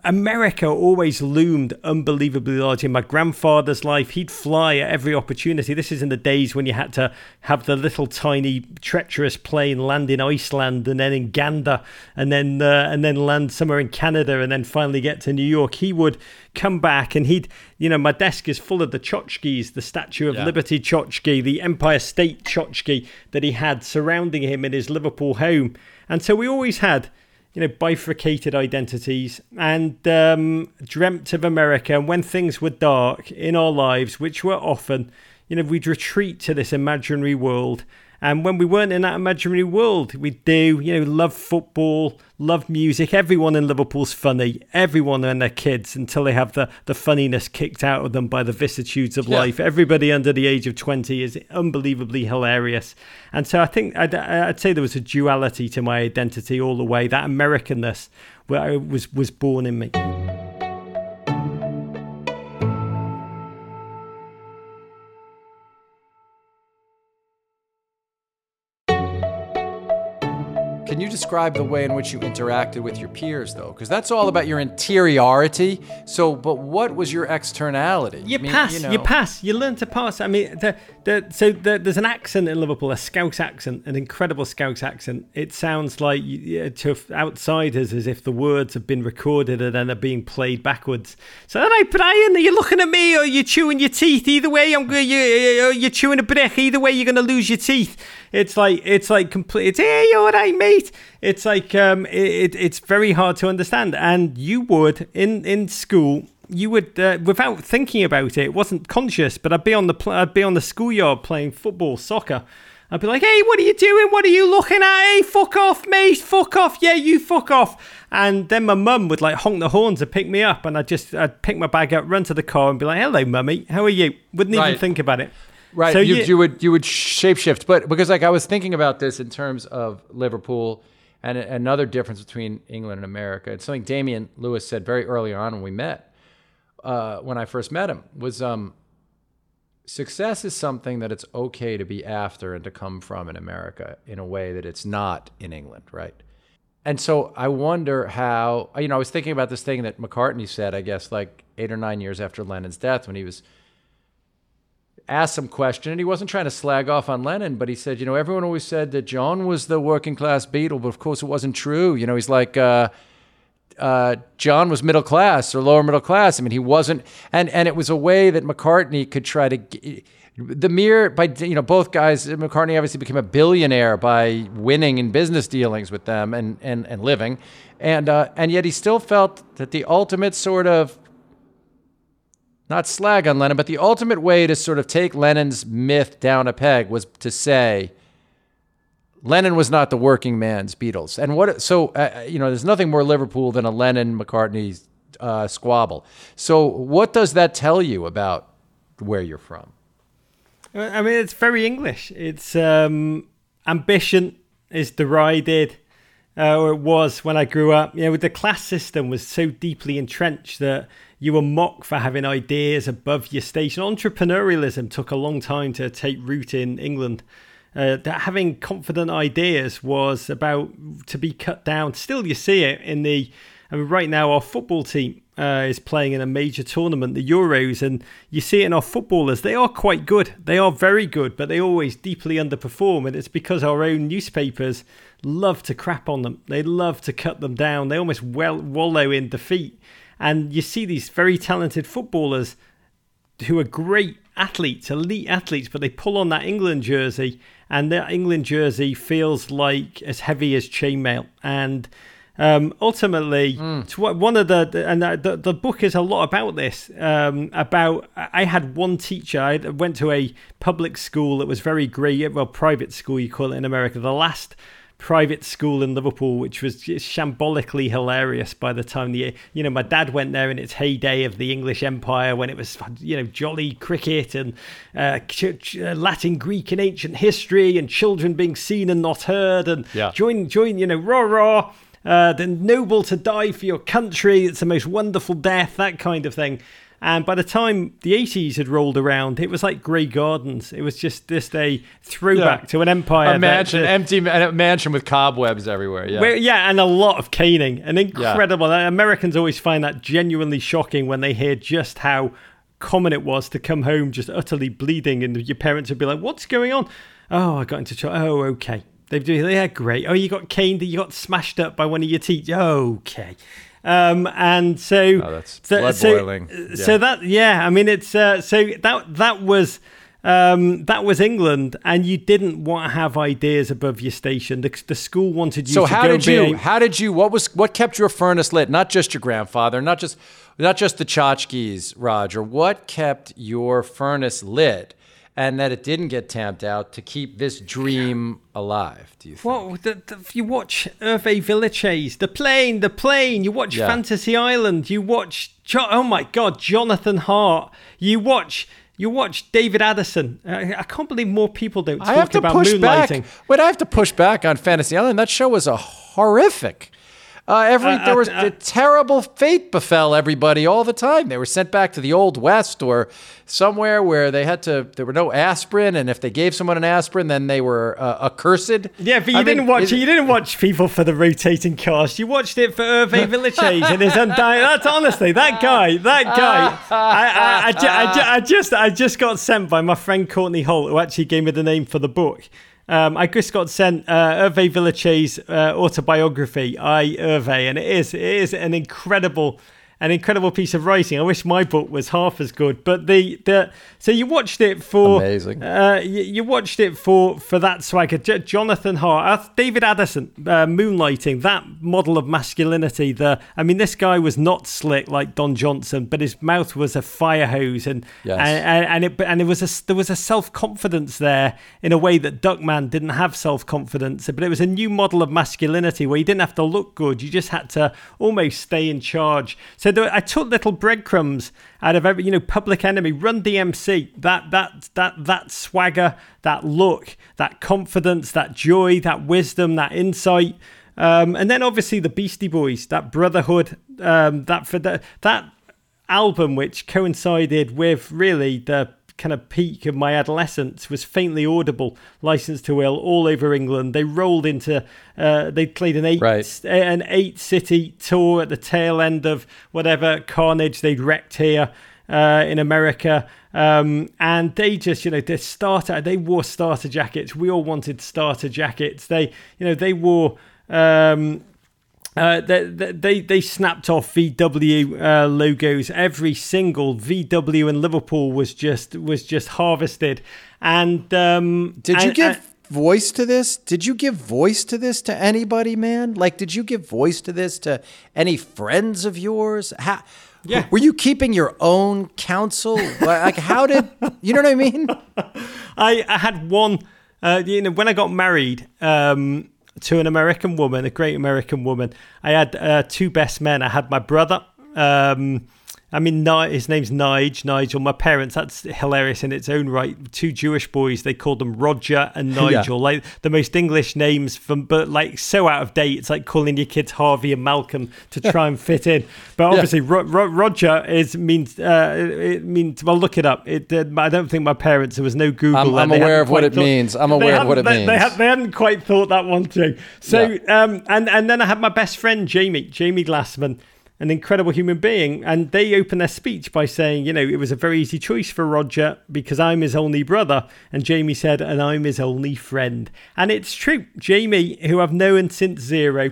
America always loomed unbelievably large in my grandfather's life. He'd fly at every opportunity. This is in the days when you had to have the little tiny treacherous plane land in Iceland and then in Gander and then uh, and then land somewhere in Canada and then finally get to New York. He would come back and he'd you know my desk is full of the tchotchkes, the Statue of Yeah. Liberty tchotchke, the Empire State tchotchke that he had surrounding him in his Liverpool home. And so we always had you know, bifurcated identities and um, dreamt of America. And when things were dark in our lives, which were often, you know, we'd retreat to this imaginary world. And when we weren't in that imaginary world, we'd do, you know, love football, love music. Everyone in Liverpool's funny. Everyone and their kids until they have the, the funniness kicked out of them by the vicissitudes of Yeah. life. Everybody under the age of 20 is unbelievably hilarious. And so I think I'd, I'd say there was a duality to my identity all the way. That Americanness where I was, was born in me. Can you describe the way in which you interacted with your peers, though? Because that's all about your interiority. So, but what was your externality? You I mean, pass, you, know- pass, you learn to pass. I mean, the, the, so the, there's an accent in Liverpool, a Scouse accent, an incredible Scouse accent. It sounds like yeah, to outsiders as if the words have been recorded and then are being played backwards. So, all right, Brian, are you looking at me or are you chewing your teeth? Either way, I'm going. You, you're chewing a brick. Either way, you're going to lose your teeth. It's like it's like complete. It's hey, you all right, mate? It's like um, it, it, it's very hard to understand. And you would in in school you would uh, without thinking about it, it wasn't conscious but i'd be on the pl- i'd be on the schoolyard playing football soccer I'd be like, "Hey, what are you doing? What are you looking at? Hey, fuck off, mate! Fuck off! Yeah, you fuck off!" And then my mum would like honk the horns and pick me up, and I'd just I'd pick my bag up, run to the car, and be like, "Hello, mummy, how are you?" Wouldn't Right. even think about it. Right. So you, you- you would you would shapeshift, but because like I was thinking about this in terms of Liverpool and another difference between England and America. It's something Damian Lewis said very early on when we met. Uh, when I first met him was um, success is something that it's okay to be after and to come from in America in a way that it's not in England, right? And so I wonder how you know I was thinking about this thing that McCartney said, I guess like eight or nine years after Lennon's death, when he was asked some question, and he wasn't trying to slag off on Lennon, but he said, you know, everyone always said that John was the working class Beatle, but of course it wasn't true. You know, he's like, uh, uh, John was middle class or lower middle class. I mean, he wasn't, and and it was a way that McCartney could try to. The mere by you know both guys, McCartney obviously became a billionaire by winning in business dealings with them and and and living, and uh, and yet he still felt that the ultimate sort of not slag on Lennon, but the ultimate way to sort of take Lennon's myth down a peg was to say Lennon was not the working man's Beatles. And what so uh, you know, there's nothing more Liverpool than a Lennon McCartney uh, squabble. So what does that tell you about where you're from? I mean, it's very English. It's um, ambition is derided, uh, or it was when I grew up. You know, the class system was so deeply entrenched that you were mocked for having ideas above your station. Entrepreneurialism took a long time to take root in England. Uh, that having confident ideas was about to be cut down. Still, you see it in the. I mean, right now our football team uh, is playing in a major tournament, the Euros, and you see it in our footballers. They are quite good. They are very good, but they always deeply underperform, and it's because our own newspapers love to crap on them. They love to cut them down. They almost well wallow in defeat, and you see these very talented footballers who are great athletes, elite athletes, but they pull on that England jersey, and that England jersey feels like as heavy as chainmail. And um, ultimately, it's what one of the and the, the, the book is a lot about this. Um, about I had one teacher. I went to a public school that was very great, well, private school you call it in America. The last private school in Liverpool, which was just shambolically hilarious by the time the you know my dad went there in its heyday of the English Empire when it was you know jolly cricket and uh, uh, Latin, Greek, and ancient history and children being seen and not heard and Yeah. join join you know rah rah. Uh, the noble to die for your country. It's the most wonderful death, that kind of thing. And by the time the 80s had rolled around, it was like Grey Gardens. It was just this a throwback Yeah. to an empire. A mansion, that- empty ma- mansion with cobwebs everywhere. Yeah. where, yeah, and a lot of caning. And incredible. Americans always find that genuinely shocking when they hear just how common it was to come home just utterly bleeding, and your parents would be like, "What's going on?" Oh, I got into trouble. Oh, okay. They do. Yeah, great. Oh, you got caned. You got smashed up by one of your teeth. Okay. Um, and so Oh, that's so- blood so- boiling. So Yeah. that yeah, I mean it's uh, so that that was um, that was England, and you didn't want to have ideas above your station. The, the school wanted you So to how did you? a- How did you? What was? What kept your furnace lit? Not just your grandfather, not just, not just the tchotchkes, Roger. What kept your furnace lit, and that it didn't get tamped out to keep this dream alive? Do you think? Well, the, the, you watch Hervé Villechaize, the plane, the plane. You watch Yeah. Fantasy Island. You watch, oh my God, Jonathan Hart. You watch, you watch David Addison. I, I can't believe more people don't talk I have to about push back. moonlighting. Wait, I have to push back on Fantasy Island. That show was a horrific. Uh, every Uh, there was uh, a terrible fate befell everybody all the time. They were sent back to the old west or somewhere where they had to. There were no aspirin, and if they gave someone an aspirin, then they were uh, accursed. Yeah, but you I didn't watch it. You didn't watch people for the rotating cast. You watched it for Hervé Villechaize and his undying. That's honestly that guy. That guy. I, I, I, I, I just, I just got sent by my friend Courtney Holt, who actually gave me the name for the book. Um, I just got sent uh, Hervé Villechaize uh, autobiography, I Hervé, and it is, it is an incredible. An incredible piece of writing. I wish my book was half as good. But the the so you watched it for amazing. Uh, you, you, watched it for for that swagger. J- Jonathan Hart, uh, David Addison, uh, moonlighting that model of masculinity. The I mean, this guy was not slick like Don Johnson, but his mouth was a fire hose, and yes. and, and, it and it was a there was a self confidence there in a way that Duckman didn't have self confidence. But it was a new model of masculinity where you didn't have to look good; you just had to almost stay in charge. So there, I took little breadcrumbs out of every, you know, Public Enemy, Run DMC, that that that that swagger, that look, that confidence, that joy, that wisdom, that insight. Um, and then obviously the Beastie Boys, that brotherhood, um, that for the, that album which coincided with really the kind of peak of my adolescence was faintly audible. Licensed to Ill all over England. They rolled into. Uh, they played an eight right. an eight city tour at the tail end of whatever carnage they'd wrecked here. Uh, in America, um, and they just, you know, they starter, they wore starter jackets. We all wanted starter jackets. They, you know, they wore um, uh, they, they they snapped off VW uh, logos. Every single VW in Liverpool was just was just harvested. And um, did you and, give and, voice to this? Did you give voice to this to anybody, man? Like, did you give voice to this to any friends of yours? How, yeah. Were you keeping your own counsel? like, how did you know what I mean? I, I had one. Uh, you know, when I got married. Um, to an American woman, a great American woman. I had uh, two best men. I had my brother. Um, I mean, his name's Nige, Nigel. My parents, that's hilarious in its own right. Two Jewish boys, they called them Roger and Nigel, yeah. like the most English names from, but like so out of date. It's like calling your kids Harvey and Malcolm to try and fit in. But obviously, yeah. Ro- Ro- Roger is means uh, it means. Well, look it up. It. Uh, I don't think my parents. There was no Google. I'm, I'm aware of what it thought, means. I'm aware of what it they, means. They, had, they, hadn't quite thought that one through. So, yeah. um, and and then I had my best friend Jamie, Jamie Glassman an incredible human being. And they open their speech by saying, you know, it was a very easy choice for Roger because I'm his only brother. And Jamie said, and I'm his only friend. And it's true. Jamie, who I've known since zero,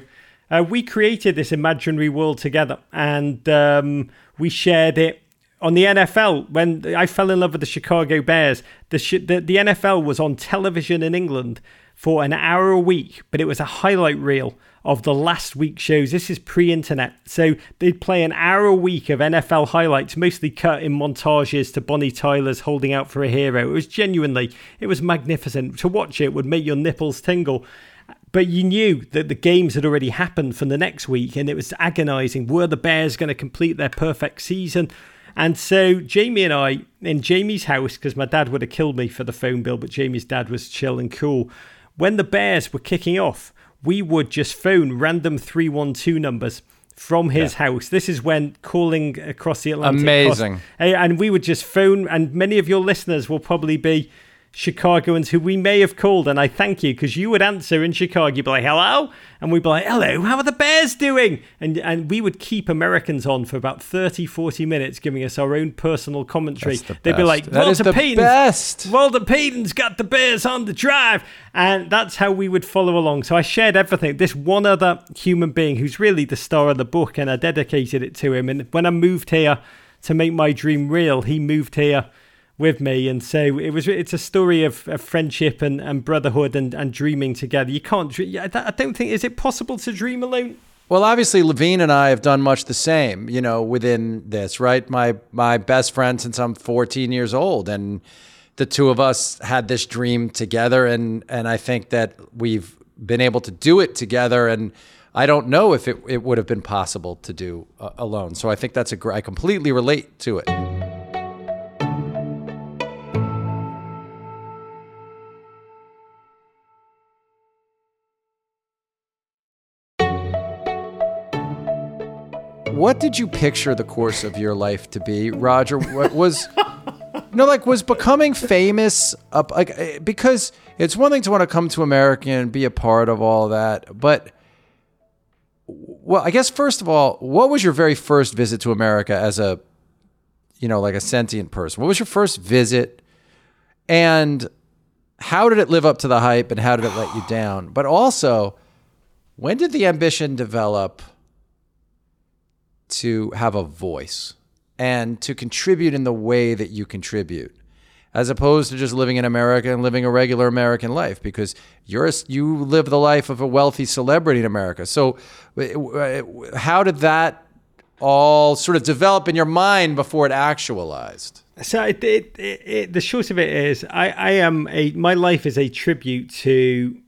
uh, we created this imaginary world together and um, we shared it. On the NFL, when I fell in love with the Chicago Bears, the, the, the NFL was on television in England for an hour a week, but it was a highlight reel of the last week's shows. This is pre internet. So they'd play an hour a week of NFL highlights, mostly cut in montages to Bonnie Tyler's holding out for a hero. It was genuinely, it was magnificent. To watch it would make your nipples tingle. But you knew that the games had already happened from the next week, and it was agonizing. Were the Bears going to complete their perfect season? And so Jamie and I, in Jamie's house, because my dad would have killed me for the phone bill, but Jamie's dad was chill and cool. When the Bears were kicking off, we would just phone random 312 numbers from his yeah. house. This is when calling across the Atlantic. Amazing. Eh, and we would just phone, and many of your listeners will probably be Chicagoans who we may have called, and I thank you because you would answer in Chicago. You'd be like, "Hello," and we'd be like, "Hello, how are the Bears doing?" And and we would keep Americans on for about 30, 40 minutes, giving us our own personal commentary. The They'd best. be like, "Walter the Payton's, best. Walter Payton's got the Bears on the drive," and that's how we would follow along. So I shared everything. This one other human being who's really the star of the book, and I dedicated it to him. And when I moved here to make my dream real, he moved here with me and so it was it's a story of, of friendship and, and brotherhood and, and dreaming together you can't i don't think is it possible to dream alone well obviously Levien and i have done much the same you know within this right my my best friend since i'm 14 years old and the two of us had this dream together and and i think that we've been able to do it together and I don't know if it, it would have been possible to do uh, alone. So I think that's a I completely relate to it. What did you picture the course of your life to be, Roger? What was no like was becoming famous up like eh, because it's one thing to want to come to America and be a part of all that, but well, I guess first of all, what was your very first visit to America as a you know, like a sentient person? What was your first visit? And how did it live up to the hype and how did it let you down? But also, when did the ambition develop to have a voice and to contribute in the way that you contribute as opposed to just living in America and living a regular American life because you're a, you live the life of a wealthy celebrity in America. So uh, uh, how did that all sort of develop in your mind before it actualized? So it, it, it, the short of it is, I, I am a my life is a tribute to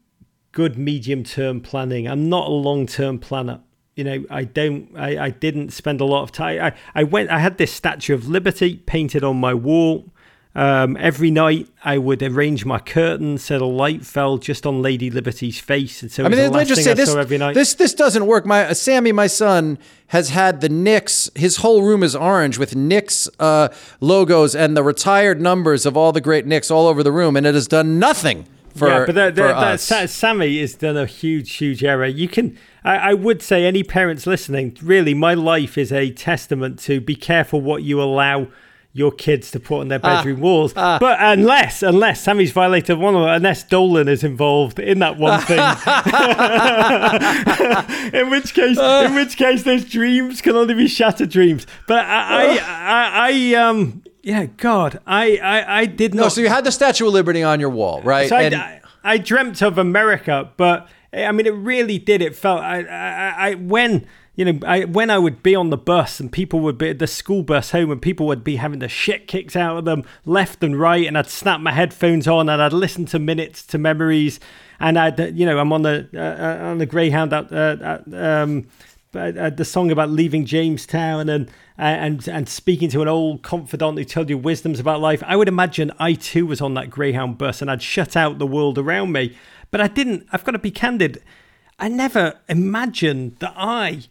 good medium term planning. I'm not a long term planner. You know, I don't. I, I didn't spend a lot of time. I, I went. I had this Statue of Liberty painted on my wall. Um, every night I would arrange my curtains so the light fell just on Lady Liberty's face, and so I mean, let me just say this, this this doesn't work. My uh, Sammy, my son, has had the Knicks. His whole room is orange with Knicks uh, logos and the retired numbers of all the great Knicks all over the room, and it has done nothing. For, yeah, but that, that, that, Sammy has done a huge, huge error. You can, I, I would say, any parents listening, really, my life is a testament to be careful what you allow your kids to put on their ah, bedroom ah, walls. Ah. But unless, unless Sammy's violated one of them, unless Dolan is involved in that one thing, in which case, in which case, those dreams can only be shattered dreams. But I, I, I, I um, yeah, God, I, I, I did not. No, so you had the Statue of Liberty on your wall, right? So and... I, I dreamt of America, but I mean, it really did. It felt I, I, I when you know, I, when I would be on the bus and people would be the school bus home and people would be having the shit kicked out of them left and right, and I'd snap my headphones on and I'd listen to minutes to memories, and I'd, you know, I'm on the uh, uh on the Greyhound at, uh, at um, uh, the song about leaving Jamestown and and and speaking to an old confidant who told you wisdoms about life. I would imagine I too was on that Greyhound bus and I'd shut out the world around me, but I didn't. I've got to be candid. I never imagined that I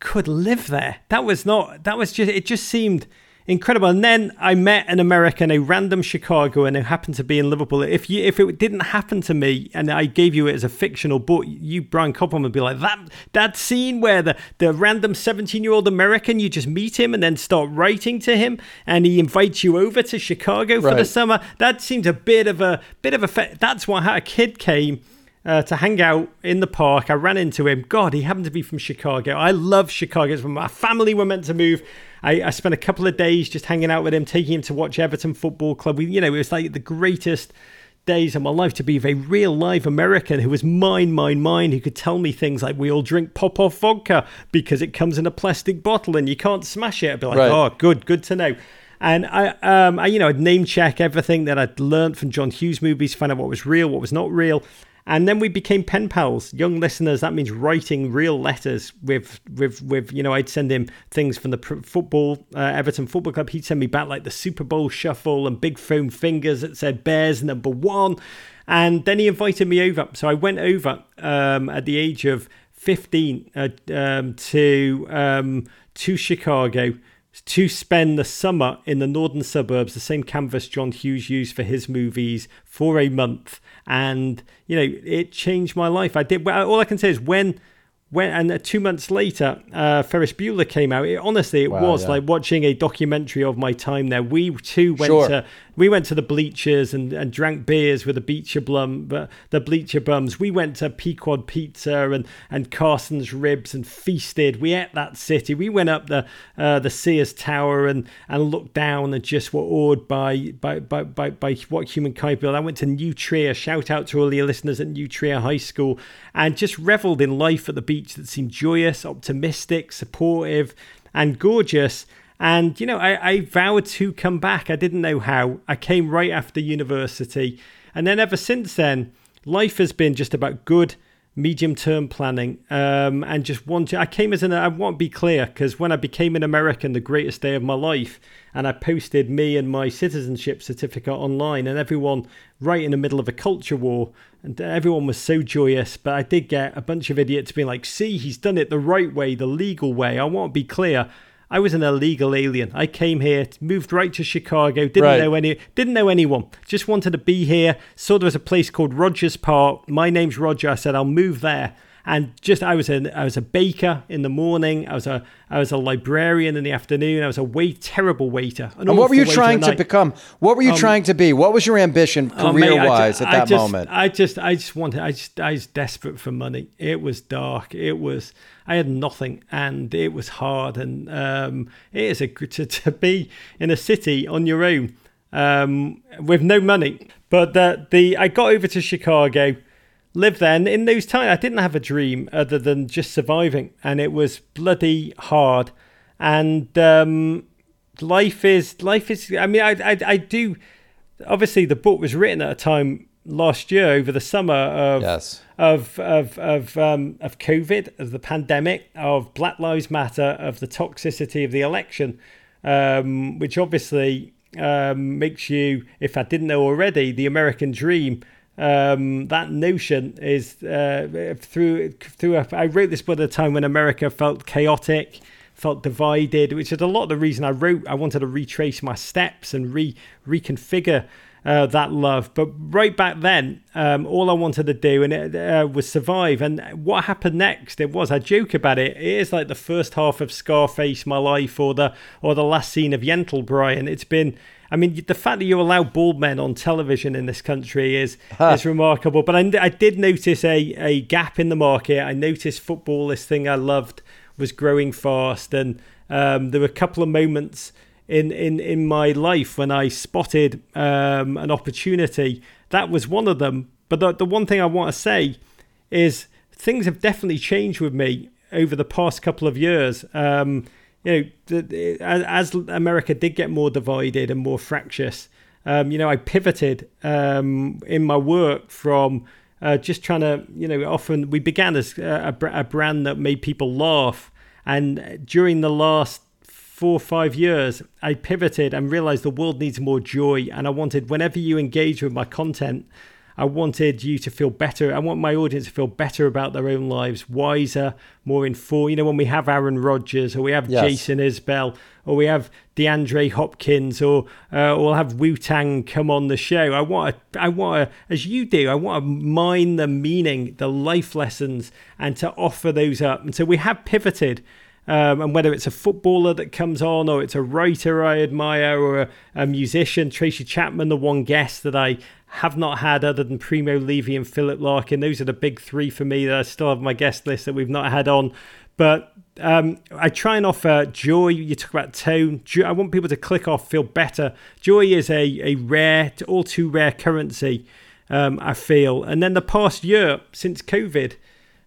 could live there. That was not, that was just, it just seemed incredible. And then I met an American, a random Chicagoan who happened to be in Liverpool. If you, if it didn't happen to me and I gave you it as a fictional book, you, Brian Koppelman, would be like, that, that scene where the, the random 17 year old American, you just meet him and then start writing to him and he invites you over to Chicago for right. the summer. That seems a bit of a, bit of a, that's why a kid came uh, to hang out in the park. I ran into him. God, he happened to be from Chicago. I love Chicago. It's when my family were meant to move. I, I, spent a couple of days just hanging out with him, taking him to watch Everton Football Club. We, you know, it was like the greatest days of my life to be a real live American who was mine, mine, mine, who could tell me things like we all drink Popov vodka because it comes in a plastic bottle and you can't smash it. I'd be like, right. oh, good, good to know. And I, um, I, you know, I'd name check everything that I'd learned from John Hughes movies, find out what was real, what was not real. And then we became pen pals, young listeners. That means writing real letters with, with, with. You know, I'd send him things from the football, uh, Everton Football Club. He'd send me back like the Super Bowl shuffle and big foam fingers that said Bears number one. And then he invited me over. So I went over um, at the age of 15 uh, um, to um, to Chicago to spend the summer in the northern suburbs, the same canvas John Hughes used for his movies, for a month and you know it changed my life. I did. Well all I can say is when when and uh, two months later, uh, Ferris Bueller came out. It, honestly, it wow, was yeah. like watching a documentary of my time there. We too went sure. to we went to the bleachers and, and drank beers with the bleacher blum, the bleacher bums. We went to Pequod Pizza and and Carson's Ribs and feasted. We ate that city. We went up the uh, the Sears Tower and and looked down and just were awed by by by by, by what humankind built. I went to New Trier. Shout out to all your listeners at New Trier High School and just reveled in life at the beach that seemed joyous, optimistic, supportive, and gorgeous. And, you know, I, I vowed to come back. I didn't know how. I came right after university. And then ever since then, life has been just about good medium term planning um, and just want to. I came as an, I want to be clear because when I became an American, the greatest day of my life, and I posted me and my citizenship certificate online, and everyone right in the middle of a culture war, and everyone was so joyous. But I did get a bunch of idiots being like, see, he's done it the right way, the legal way. I want to be clear. I was an illegal alien. I came here, moved right to Chicago, didn't right. know any, didn't know anyone. Just wanted to be here. Saw there was a place called Rogers Park. My name's Roger. I said I'll move there, and just I was a I was a baker in the morning. I was a I was a librarian in the afternoon. I was a wait terrible waiter. and what were you trying to become? What were you um, trying to be? What was your ambition career oh, wise at that I just, moment? I just I just wanted I just I was desperate for money. It was dark. It was I had nothing, and it was hard. And um, it is a to, to be in a city on your own um, with no money. But the, the I got over to Chicago, lived there, and in those times I didn't have a dream other than just surviving, and it was bloody hard. And um, life is life is. I mean, I, I I do. Obviously, the book was written at a time last year over the summer of yes. of of of um, of COVID, of the pandemic, of Black Lives Matter, of the toxicity of the election, um, which obviously um, makes you, if I didn't know already, the American dream. Um, that notion is uh, through through. A, I wrote this book at a time when America felt chaotic, felt divided, which is a lot of the reason I wrote. I wanted to retrace my steps and re reconfigure uh, that love. But right back then, um, all I wanted to do and it uh, was survive. And what happened next? It was I joke about it. It is like the first half of Scarface, my life, or the or the last scene of Yentl, Brian. It's been. I mean, the fact that you allow bald men on television in this country is huh. is remarkable. But I, I did notice a, a gap in the market. I noticed football, this thing I loved, was growing fast, and um, there were a couple of moments in in in my life when I spotted um, an opportunity. That was one of them. But the the one thing I want to say is things have definitely changed with me over the past couple of years. Um, you know, as America did get more divided and more fractious, um, you know, I pivoted um, in my work from uh, just trying to, you know, often we began as a, a brand that made people laugh. And during the last four or five years, I pivoted and realized the world needs more joy. And I wanted, whenever you engage with my content, I wanted you to feel better. I want my audience to feel better about their own lives, wiser, more informed. You know, when we have Aaron Rodgers or we have yes. Jason Isbell or we have DeAndre Hopkins or uh, or we'll have Wu Tang come on the show. I want to, I want to, as you do, I want to mine the meaning, the life lessons, and to offer those up. And so we have pivoted um, and whether it's a footballer that comes on, or it's a writer I admire, or a, a, musician, Tracy Chapman, the one guest that I have not had other than Primo Levi and Philip Larkin. Those are the big three for me that I still have my guest list that we've not had on. But um, I try and offer joy. You talk about tone. I want people to click off, feel better. Joy is a, a rare, all too rare currency, um, I feel. And then the past year since COVID,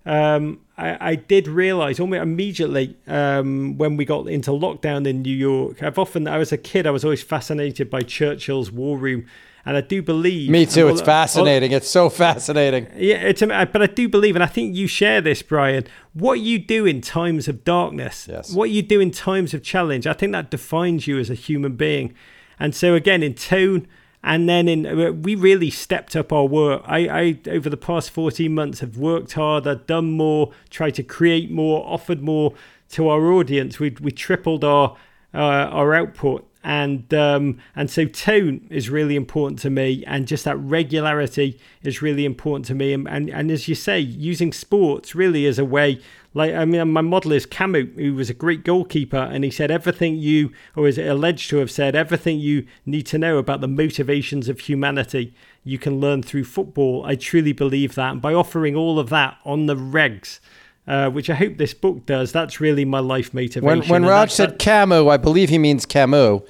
um, I, I, did realize almost immediately um, when we got into lockdown in New York. I've often, I was a kid, I was always fascinated by Churchill's War Room. And I do believe. Me too. it's fascinating. it's so fascinating. Yeah, it's, but I do believe, and I think you share this, Brian. What you do in times of darkness, yes. what you do in times of challenge, I think that defines you as a human being. And so, again, in tone, and then in uh, we really stepped up our work. I, I over the past 14 months have worked harder, done more, tried to create more, offered more to our audience. We we tripled our uh, our output and um, and so tone is really important to me and just that regularity is really important to me and, and and as you say using sports really as a way like I mean, my model is Camus, who was a great goalkeeper, and he said everything you, or is alleged to have said, everything you need to know about the motivations of humanity, you can learn through football. I truly believe that, and by offering all of that on the regs. Uh, which I hope this book does. That's really my life motivation. When, when Rog said Camus, I believe he means Camus.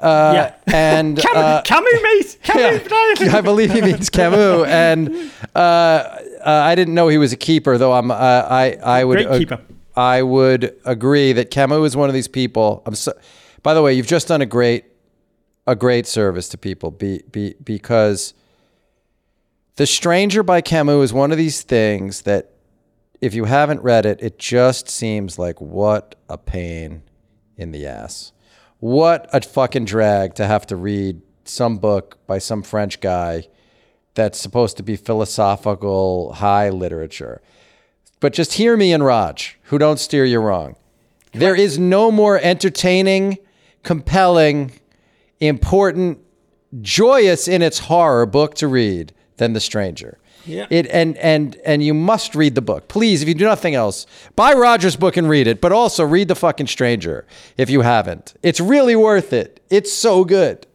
Uh, yeah. and Camus, uh, Camus, mate. Camus, yeah, I believe he means Camus. And uh, uh, I didn't know he was a keeper, though. I'm. Uh, I I would. Great keeper. I would agree that Camus is one of these people. I'm so. By the way, you've just done a great, a great service to people. Be, be because. The Stranger by Camus is one of these things that, if you haven't read it, it just seems like what a pain in the ass. What a fucking drag to have to read some book by some French guy that's supposed to be philosophical high literature. But just hear me and Rog, who don't steer you wrong. There is no more entertaining, compelling, important, joyous in its horror book to read than The Stranger. Yeah. It and and and you must read the book. Please, if you do nothing else, buy Roger's book and read it, but also read The fucking Stranger if you haven't. It's really worth it. It's so good.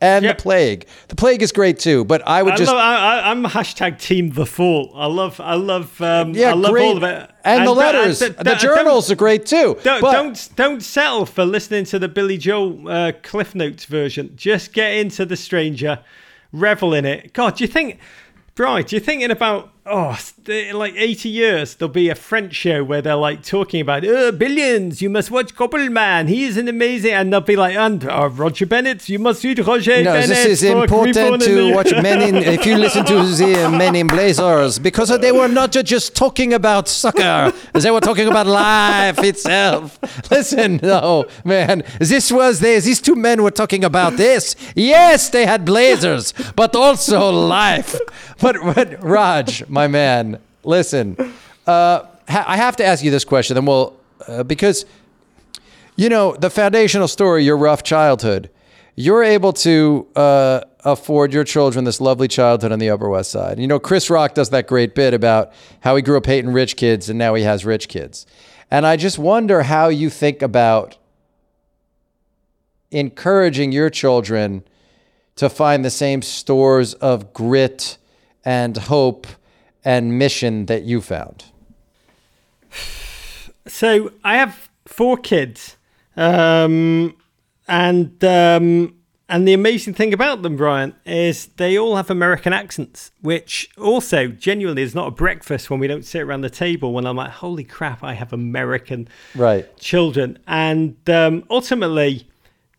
And Yeah. The Plague. The Plague is great too, but I would I just love, I, I'm hashtag Team The Fall. I love, I love, um, yeah, I love great. all of it. And, the letters, and the journals are great too. Don't, but don't don't settle for listening to the Billy Joel uh, Cliff Notes version. Just get into the Stranger, revel in it. God, do you think, Do you're thinking about oh, in like eighty years there'll be a French show where they're like talking about uh, billions? You must watch Koppelman. He is an amazing, and they'll be like, and uh, Roger Bennett. You must read Roger No, Bennett. this is important to watch Men in. If you listen to the Men in Blazers, because they were not just talking about soccer, they were talking about life itself. Listen, no, man, this was they. These two men were talking about this. Yes, they had blazers, but also life. But, but Rog, my man, listen. Uh, ha- I have to ask you this question, then we'll uh, because you know the foundational story, your rough childhood you're able to uh, afford your children this lovely childhood on the Upper West Side. You know, Chris Rock does that great bit about how he grew up hating rich kids and now he has rich kids. And I just wonder how you think about encouraging your children to find the same stores of grit and hope and mission that you found. So I have four kids, um, and um, and the amazing thing about them, Brian, is they all have American accents, which also genuinely is not a breakfast when we don't sit around the table. When I'm like, holy crap, I have American Right. children, and um, ultimately.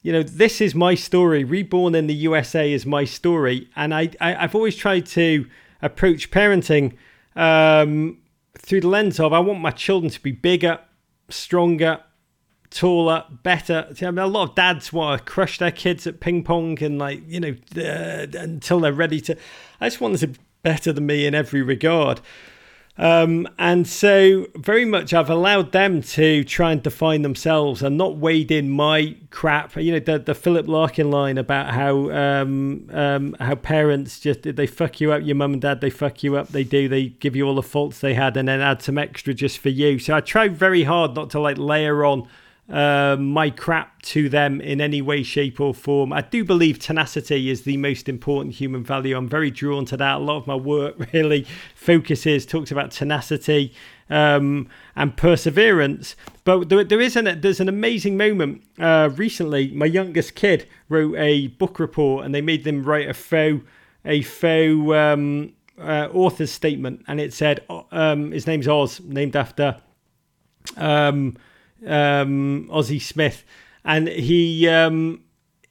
You know, this is my story. Reborn in the USA is my story, and I, I I've always tried to approach parenting um, through the lens of I want my children to be bigger, stronger, taller, better. I mean, a lot of dads want to crush their kids at ping pong and like you know uh, until they're ready to. I just want them to be better than me in every regard. Um, and so, very much, I've allowed them to try and define themselves and not wade in my crap. You know, the, the Philip Larkin line about how um, um, how parents just they fuck you up. Your mum and dad they fuck you up. They do. They give you all the faults they had and then add some extra just for you. So I try very hard not to like layer on uh, my crap to them in any way, shape, or form. I do believe tenacity is the most important human value. I'm very drawn to that. A lot of my work really focuses, talks about tenacity um, and perseverance. But there, there is an there's an amazing moment uh, recently. My youngest kid wrote a book report, and they made them write a faux a faux um, uh, author's statement, and it said um, his name's Oz, named after um, um, Ozzie Smith, and he um,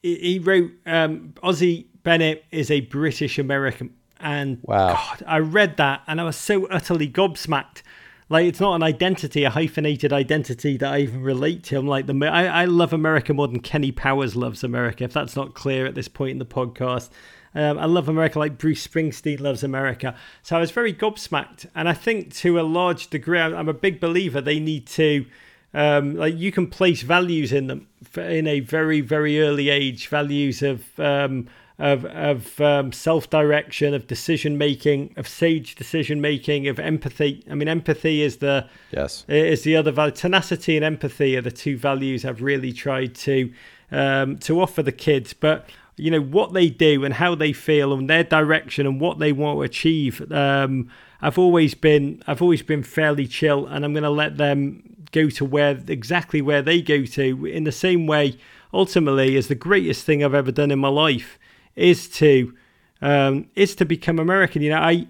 he wrote um, Ozzie Bennett is a British American, and Wow. God, I read that and I was so utterly gobsmacked. Like it's not an identity, a hyphenated identity that I even relate to. I'm like the I, I love America more than Kenny Powers loves America. If that's not clear at this point in the podcast, um, I love America like Bruce Springsteen loves America. So I was very gobsmacked, and I think to a large degree, I'm I'm a big believer they need to um, like you can place values in them in a very very early age values of um, of, of um, self-direction of decision making of sage decision making of empathy i mean empathy is the Yes. is the other value tenacity and empathy are the two values i've really tried to um, to offer the kids but you know what they do and how they feel and their direction and what they want to achieve um, i've always been i've always been fairly chill and i'm going to let them go to where exactly where they go to in the same way ultimately is the greatest thing i've ever done in my life is to um, is to become american. You know i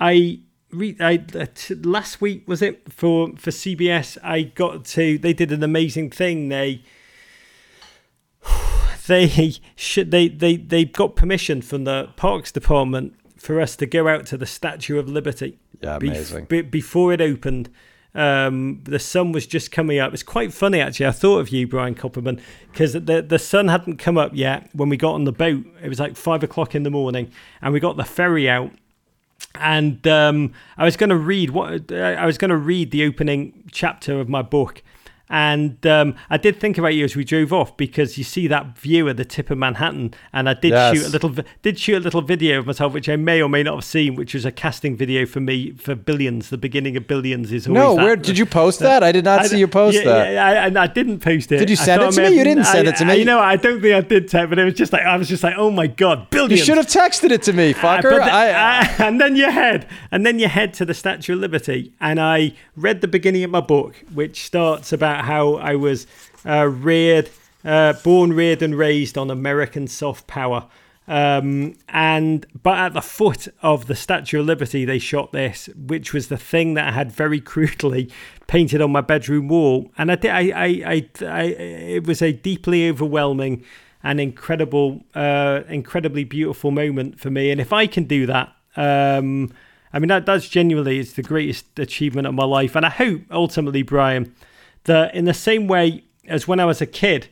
i re- I uh, t- last week was it for for CBS I got to they did an amazing thing. They they should they they they got permission from the parks department for us to go out to the Statue of Liberty. Yeah, amazing. be- before it opened um, the sun was just coming up. It's quite funny actually. I thought of you, Brian Koppelman, because the the sun hadn't come up yet when we got on the boat. It was like five o'clock in the morning, and we got the ferry out. And um, I was going to read what I was going to read the opening chapter of my book, And um, I did think about you as we drove off because you see that view at the tip of Manhattan, and I did Yes. shoot a little did shoot a little video of myself, which I may or may not have seen, which was a casting video for me for Billions. The beginning of Billions is always No, that. where did you post that? I did not see you post yeah, that. Yeah, I, and I didn't post it. Did you send it to me? You didn't send I- it to me. You know, I don't think I did, Ted, but it was just like I was just like, oh my god, billions. You should have texted it to me, Uh, fucker. the- I, uh, and then you head, and then you head to the Statue of Liberty, and I read the beginning of my book, which starts about how I was uh, reared, uh, born, reared, and raised on American soft power. Um, and but at the foot of the Statue of Liberty, they shot this, which was the thing that I had very crudely painted on my bedroom wall. And I, did, I, I, I, I, it was a deeply overwhelming and incredible, uh, incredibly beautiful moment for me. And if I can do that, um, I mean, that that's genuinely it's the greatest achievement of my life. And I hope ultimately, Brian, that in the same way as when I was a kid,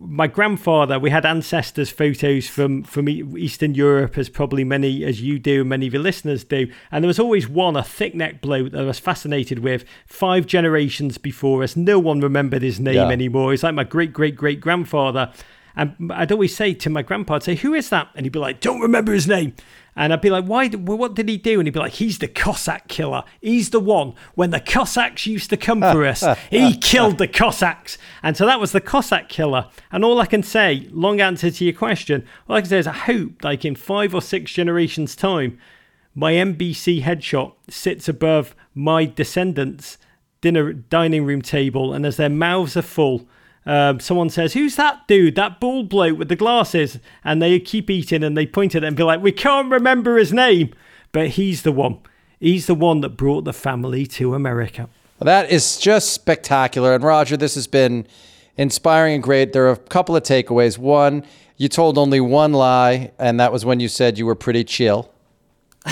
my grandfather, we had ancestors' photos from from Eastern Europe, as probably many as you do, many of your listeners do, and there was always one, a thick neck bloke that I was fascinated with. Five generations before us, no one remembered his name Yeah. anymore. He's like my great great great grandfather, and I'd always say to my grandpa, I'd say, "Who is that?" And he'd be like, "Don't remember his name." And I'd be like, "Why? well, What did he do?" And he'd be like, "He's the Cossack killer. He's the one when the Cossacks used to come for us. He killed the Cossacks." And so that was the Cossack killer. And all I can say, long answer to your question, all I can say is, I hope, like in five or six generations' time, my NBC headshot sits above my descendants' dinner dining room table, and as their mouths are full. Um, someone says, "Who's that dude? That bald bloke with the glasses?" And they keep eating, and they point at it and be like, "We can't remember his name, but he's the one. He's the one that brought the family to America." That is just spectacular. And Roger, this has been inspiring and great. There are a couple of takeaways. One, you told only one lie, and that was when you said you were pretty chill.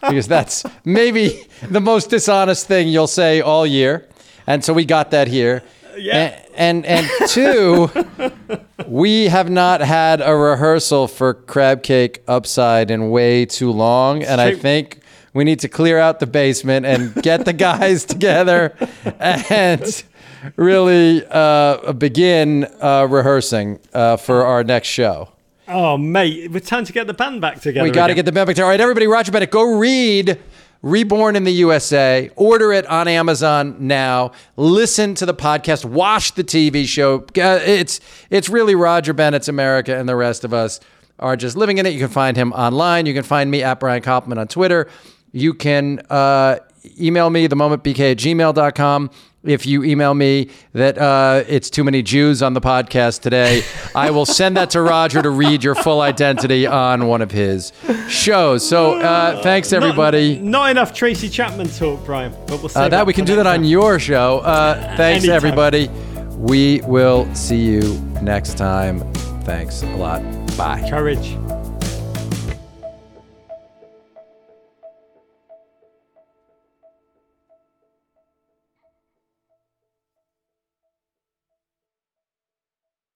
because that's maybe the most dishonest thing you'll say all year. And so we got that here. Yeah. And and, and two, we have not had a rehearsal for crab cake upside in way too long. And I think we need to clear out the basement and get the guys together and really uh, begin uh, rehearsing uh, for our next show. Oh, mate, it's time to get the band back together. We got to get the band back. Together. All right, everybody, Roger Bennett, go read Reborn in the USA. Order it on Amazon now. Listen to the podcast. Watch the TV show. Uh, It's it's really Roger Bennett's America, and the rest of us are just living in it. You can find him online. You can find me at Brian Koppelman on Twitter. You can uh, email me, themomentbk at gmail.com. If you email me that uh, it's too many Jews on the podcast today, I will send that to Roger to read your full identity on one of his shows. So uh, thanks, everybody. Not, enough Tracy Chapman talk, Brian. But we'll Uh, that we can do that on your show. Uh, thanks, Anytime. everybody. We will see you next time. Thanks a lot. Bye. Courage.